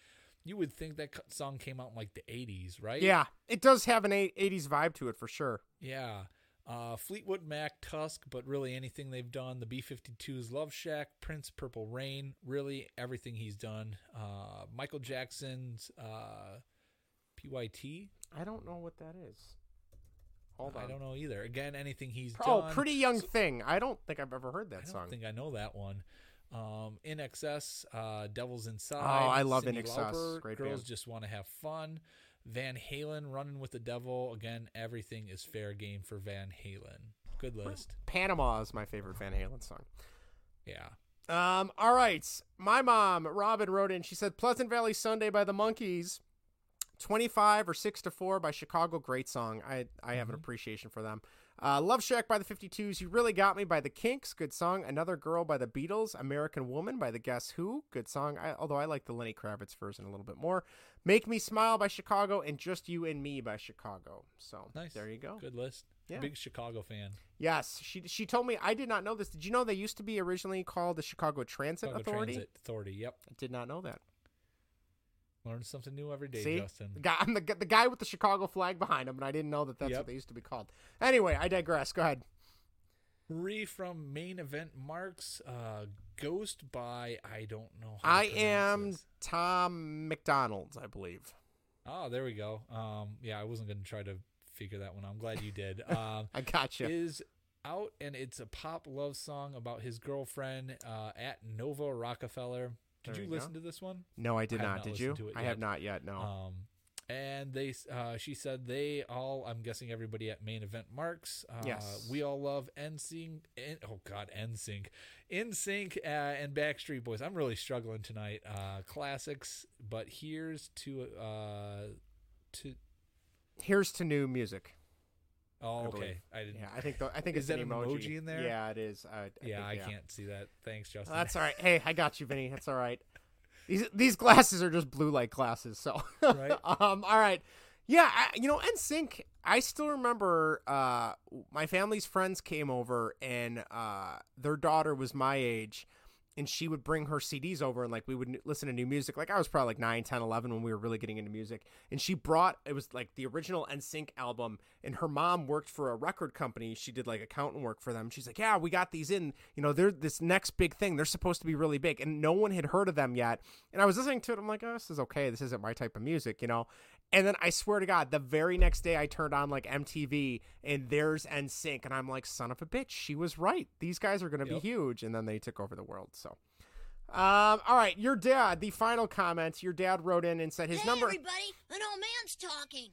you would think that song came out in like the 80s, right? Yeah, it does have an 80s vibe to it for sure. Yeah. Uh, Fleetwood Mac, Tusk, but really anything they've done. The B 52s, Love Shack, Prince, Purple Rain, really everything he's done. Uh, Michael Jackson's uh, PYT. I don't know what that is. Hold on. I don't know either. Again, anything he's Oh, done. Oh, Pretty Young Thing. I don't think I've ever heard that song. I don't song. think I know that one. Um, INXS, uh, Devils Inside. Oh, I love INXS. Lauper, Great Girls band. just want to have fun. Van Halen, Running with the Devil. Again, everything is fair game for Van Halen. Good list. Panama is my favorite Van Halen song. Yeah. Um, all right. My mom, Robin, wrote in. She said Pleasant Valley Sunday by the Monkees. 25 or 6 to 4 by Chicago. Great song. I I have an appreciation for them. Uh, Love Shack by the 52s. You Really Got Me by the Kinks. Good song. Another Girl by the Beatles. American Woman by the Guess Who. Good song. I, although I like the Lenny Kravitz version a little bit more. Make Me Smile by Chicago and Just You and Me by Chicago. So Nice. there you go. Good list. Yeah. Big Chicago fan. Yes, she she told me I did not know this. Did you know they used to be originally called the Chicago Transit Chicago Authority? Transit Authority. Yep. I did not know that. Learn something new every day, See, Justin. the guy, I'm the, the guy with the Chicago flag behind him, and I didn't know that that's Yep. what they used to be called. Anyway, I digress. Go ahead. Re from main event marks. Uh, Ghost by I don't know. How I am this. Tom MacDonald's, I believe. Oh, there we go. Um, yeah, I wasn't gonna try to figure that one out. I'm glad you did. Um, I gotcha. Is out and it's a pop love song about his girlfriend uh, at Nova Rockafeller. Did There you you listen to this one? No, I did I not. not Did you? I have not yet. No. Um, and they, uh, she said they all. I'm guessing everybody at main event marks. Uh, Yes. we all love NSYNC. N, oh God, NSYNC, NSYNC, uh, and Backstreet Boys. I'm really struggling tonight. Uh, classics, but here's to uh, to. Here's to new music. Oh, I okay. I didn't. Yeah, I think the, I think Is it's that an emoji. emoji in there? Yeah, it is. I, I yeah, think, I can't see that. Thanks, Justin. That's all right. Hey, I got you, Vinny. That's all right. These these glasses are just blue light glasses. So, Right. um, all right. Yeah, I, you know, NSYNC. I still remember uh, my family's friends came over, and uh, their daughter was my age, and she would bring her CDs over, and like we would listen to new music. Like I was probably like 9, 10, 11 when we were really getting into music, and she brought it was like the original NSYNC album, and her mom worked for a record company. She did like accountant work for them. She's like, yeah, we got these in. You know, they're this next big thing. They're supposed to be really big, and no one had heard of them yet. And I was listening to it. I'm like, oh, this is okay. This isn't my type of music, you know. And then I swear to God, the very next day I turned on like MTV and there's NSYNC, and I'm like, son of a bitch, she was right. These guys are going to Yep. be huge, and then they took over the world. So, um, all right, your dad. The final comment. Your dad wrote in and said his hey, number. everybody, an old man's talking.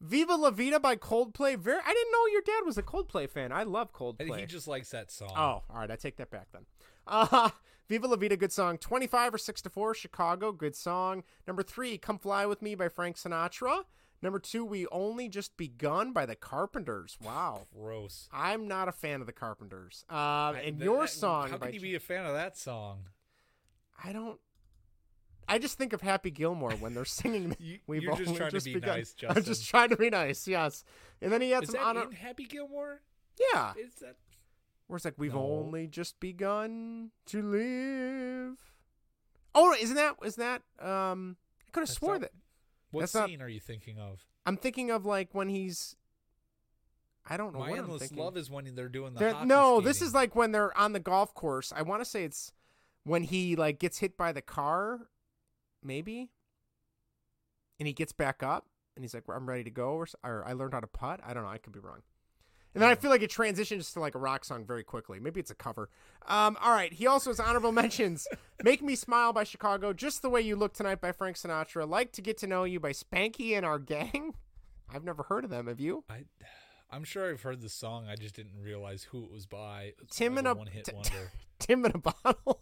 Viva La Vida by Coldplay. Very. I didn't know your dad was a Coldplay fan. I love Coldplay. think he just likes that song. Oh, all right. I take that back then. Uh, Viva La Vida, good song. 25 or 6 to 4, Chicago, good song. Number three, Come Fly With Me by Frank Sinatra. Number two, We Only Just Begun by the Carpenters. Wow. gross. I'm not a fan of the Carpenters. I- and that- your that- song How can you be a fan of that song? I don't. I just think of Happy Gilmore when they're singing. You- We've you're just trying to be begun. nice, I'm just trying to be nice. Yes, and then he had Is some that honor. in Happy Gilmore? Yeah, Is that? Where it's like we've No. only just begun to live. Oh, isn't that isn't that um I could have swore not- that What That's not- scene are you thinking of? I'm thinking of like when he's I don't know My what I'm endless love is when they're doing the. They're- no, this is like when they're on the golf course. I want to say it's when he like gets hit by the car, maybe, and he gets back up and he's like, "I'm ready to go," or, or "I learned how to putt." I don't know. I could be wrong. And then I feel like it transitions to like a rock song very quickly. Maybe it's a cover. Um, all right. He also has honorable mentions: "Make Me Smile" by Chicago, "Just the Way You Look Tonight" by Frank Sinatra, "Like to Get to Know You" by Spanky and Our Gang. I've never heard of them. Have you? I, I'm sure I've heard the song. I just didn't realize who it was by. It's Tim like in a one hit t- wonder. Tim in a bottle.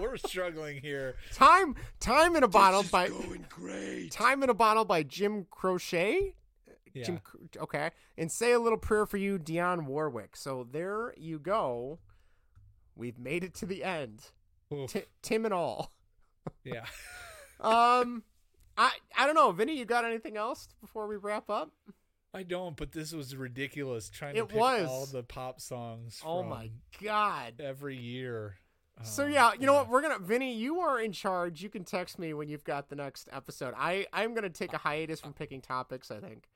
We're struggling here. Time Time in a Bottle by Going great. Time in a Bottle by Jim Croce. Yeah. Jim okay. And Say a Little Prayer for You, Dionne Warwick. So there you go. We've made it to the end. Ti Tim and all. yeah. Um I I don't know, Vinny, you got anything else before we wrap up? I don't, but this was ridiculous trying It to pick was. all the pop songs. Oh from my god. Every year. So Um, yeah, you know what? We're gonna Vinny, you are in charge. You can text me when you've got the next episode. I I'm gonna take a hiatus from picking topics. I think.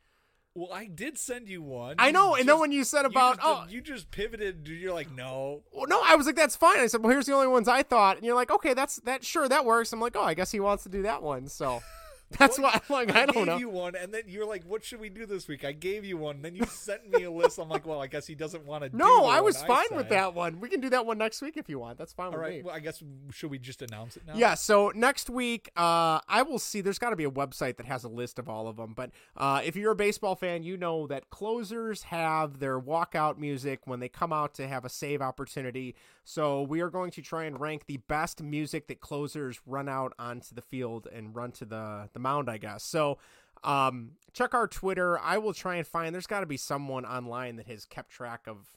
Well, I did send you one. I You know, and then when you said you about just- oh you just pivoted. You're like, no. well, no, I was like that's fine. I said well here's the only ones I thought, and you're like okay that's that sure that works. I'm like oh I guess he wants to do that one. So that's Well, why I'm like I, don't gave know. you one, and then you're like, "What should we do this week?" I gave you one. Then you sent me a list. I'm like, "Well, I guess he doesn't want to." No, I was fine with that one. We can do that one next week if you want. That's fine All with right. me. Well, I guess should we just announce it now? Yeah, so next week, uh, I will see. There's got to be a website that has a list of all of them. But uh, if you're a baseball fan, you know that closers have their walkout music when they come out to have a save opportunity. So we are going to try and rank the best music that closers run out onto the field and run to the the mound. I guess so. Um, check our Twitter. I will try and find. There's got to be someone online that has kept track of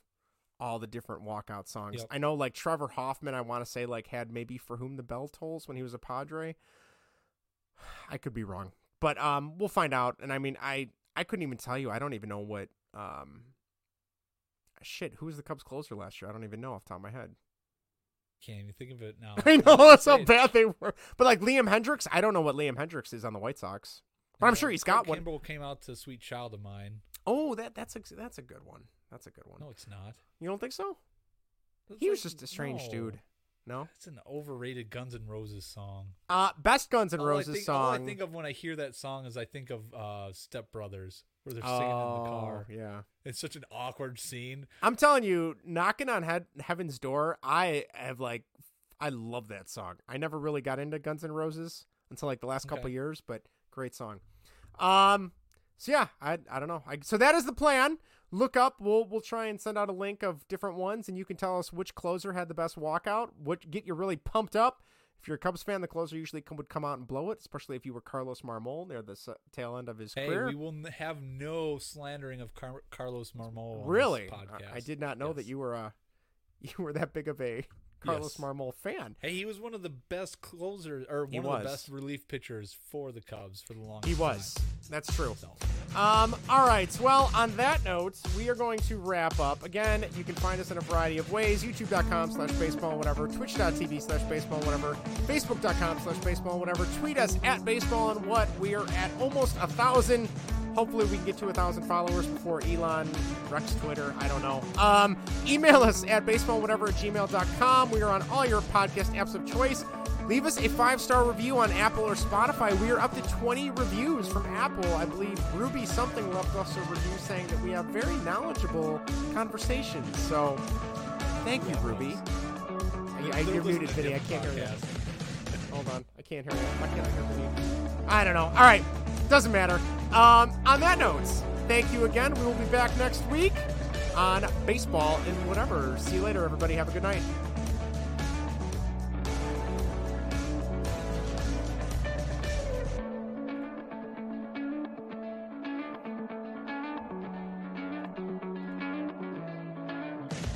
all the different walkout songs. Yep. I know like Trevor Hoffman, I want to say like had maybe For Whom the Bell Tolls when he was a Padre. I could be wrong. But um we'll find out. And I mean I I couldn't even tell you. I don't even know what um shit, who was the Cubs closer last year? I don't even know off the top of my head. Can't even think of it now. I know that's how bad they were. But like Liam Hendriks, I don't know what Liam Hendriks is on the White Sox. But I'm sure he's Craig got one. Kimbrel came out to "Sweet Child of Mine." Oh, that that's a, that's a good one. That's a good one. No, it's not. You don't think so? That's He was just a strange no. dude. No. It's an overrated Guns N' Roses song. Uh, best Guns N' All Roses think- song. All I think of when I hear that song is I think of uh, Step Brothers, where they're singing in the car. Oh, yeah. It's such an awkward scene. I'm telling you, knocking on head, heaven's door. I have like, I love that song. I never really got into Guns N' Roses until like the last couple years, but great song. Um, so yeah, I I don't know. I, so that is the plan. Look up. We'll we'll try and send out a link of different ones, and you can tell us which closer had the best walkout. What get you really pumped up. If you're a Cubs fan, the closer usually come, would come out and blow it, especially if you were Carlos Marmol near the s- tail end of his Hey, career. we will n- have no slandering of Car- Carlos Marmol. on this Really? podcast. I, I did not know that you were uh you were that big of a Carlos Yes. Marmol fan. Hey, he was one of the best closers, or one He of was. the best relief pitchers for the Cubs for the longest He was. time. That's true. So, Um, all right. Well, on that note, we are going to wrap up. Again, you can find us in a variety of ways. YouTube.com slash baseball whatever. Twitch.tv slash baseball whatever. Facebook.com slash baseball whatever. Tweet us at baseball and what. We are at almost a thousand. Hopefully we can get to a thousand followers before Elon wrecks Twitter. I don't know. Um, email us at baseballwhatever at gmail.com. We are on all your podcast apps of choice. Leave us a five star review on Apple or Spotify. We are up to 20 reviews from Apple. I believe Ruby something left us a review saying that we have very knowledgeable conversations. So thank you, Ruby. I, I, you're muted, Vinny. I can't hear you. Hold on. I can't hear you. Why can't hear Vinny? I don't know. All right. Doesn't matter. Um, on that note, thank you again. We will be back next week on baseball and whatever. See you later, everybody. Have a good night.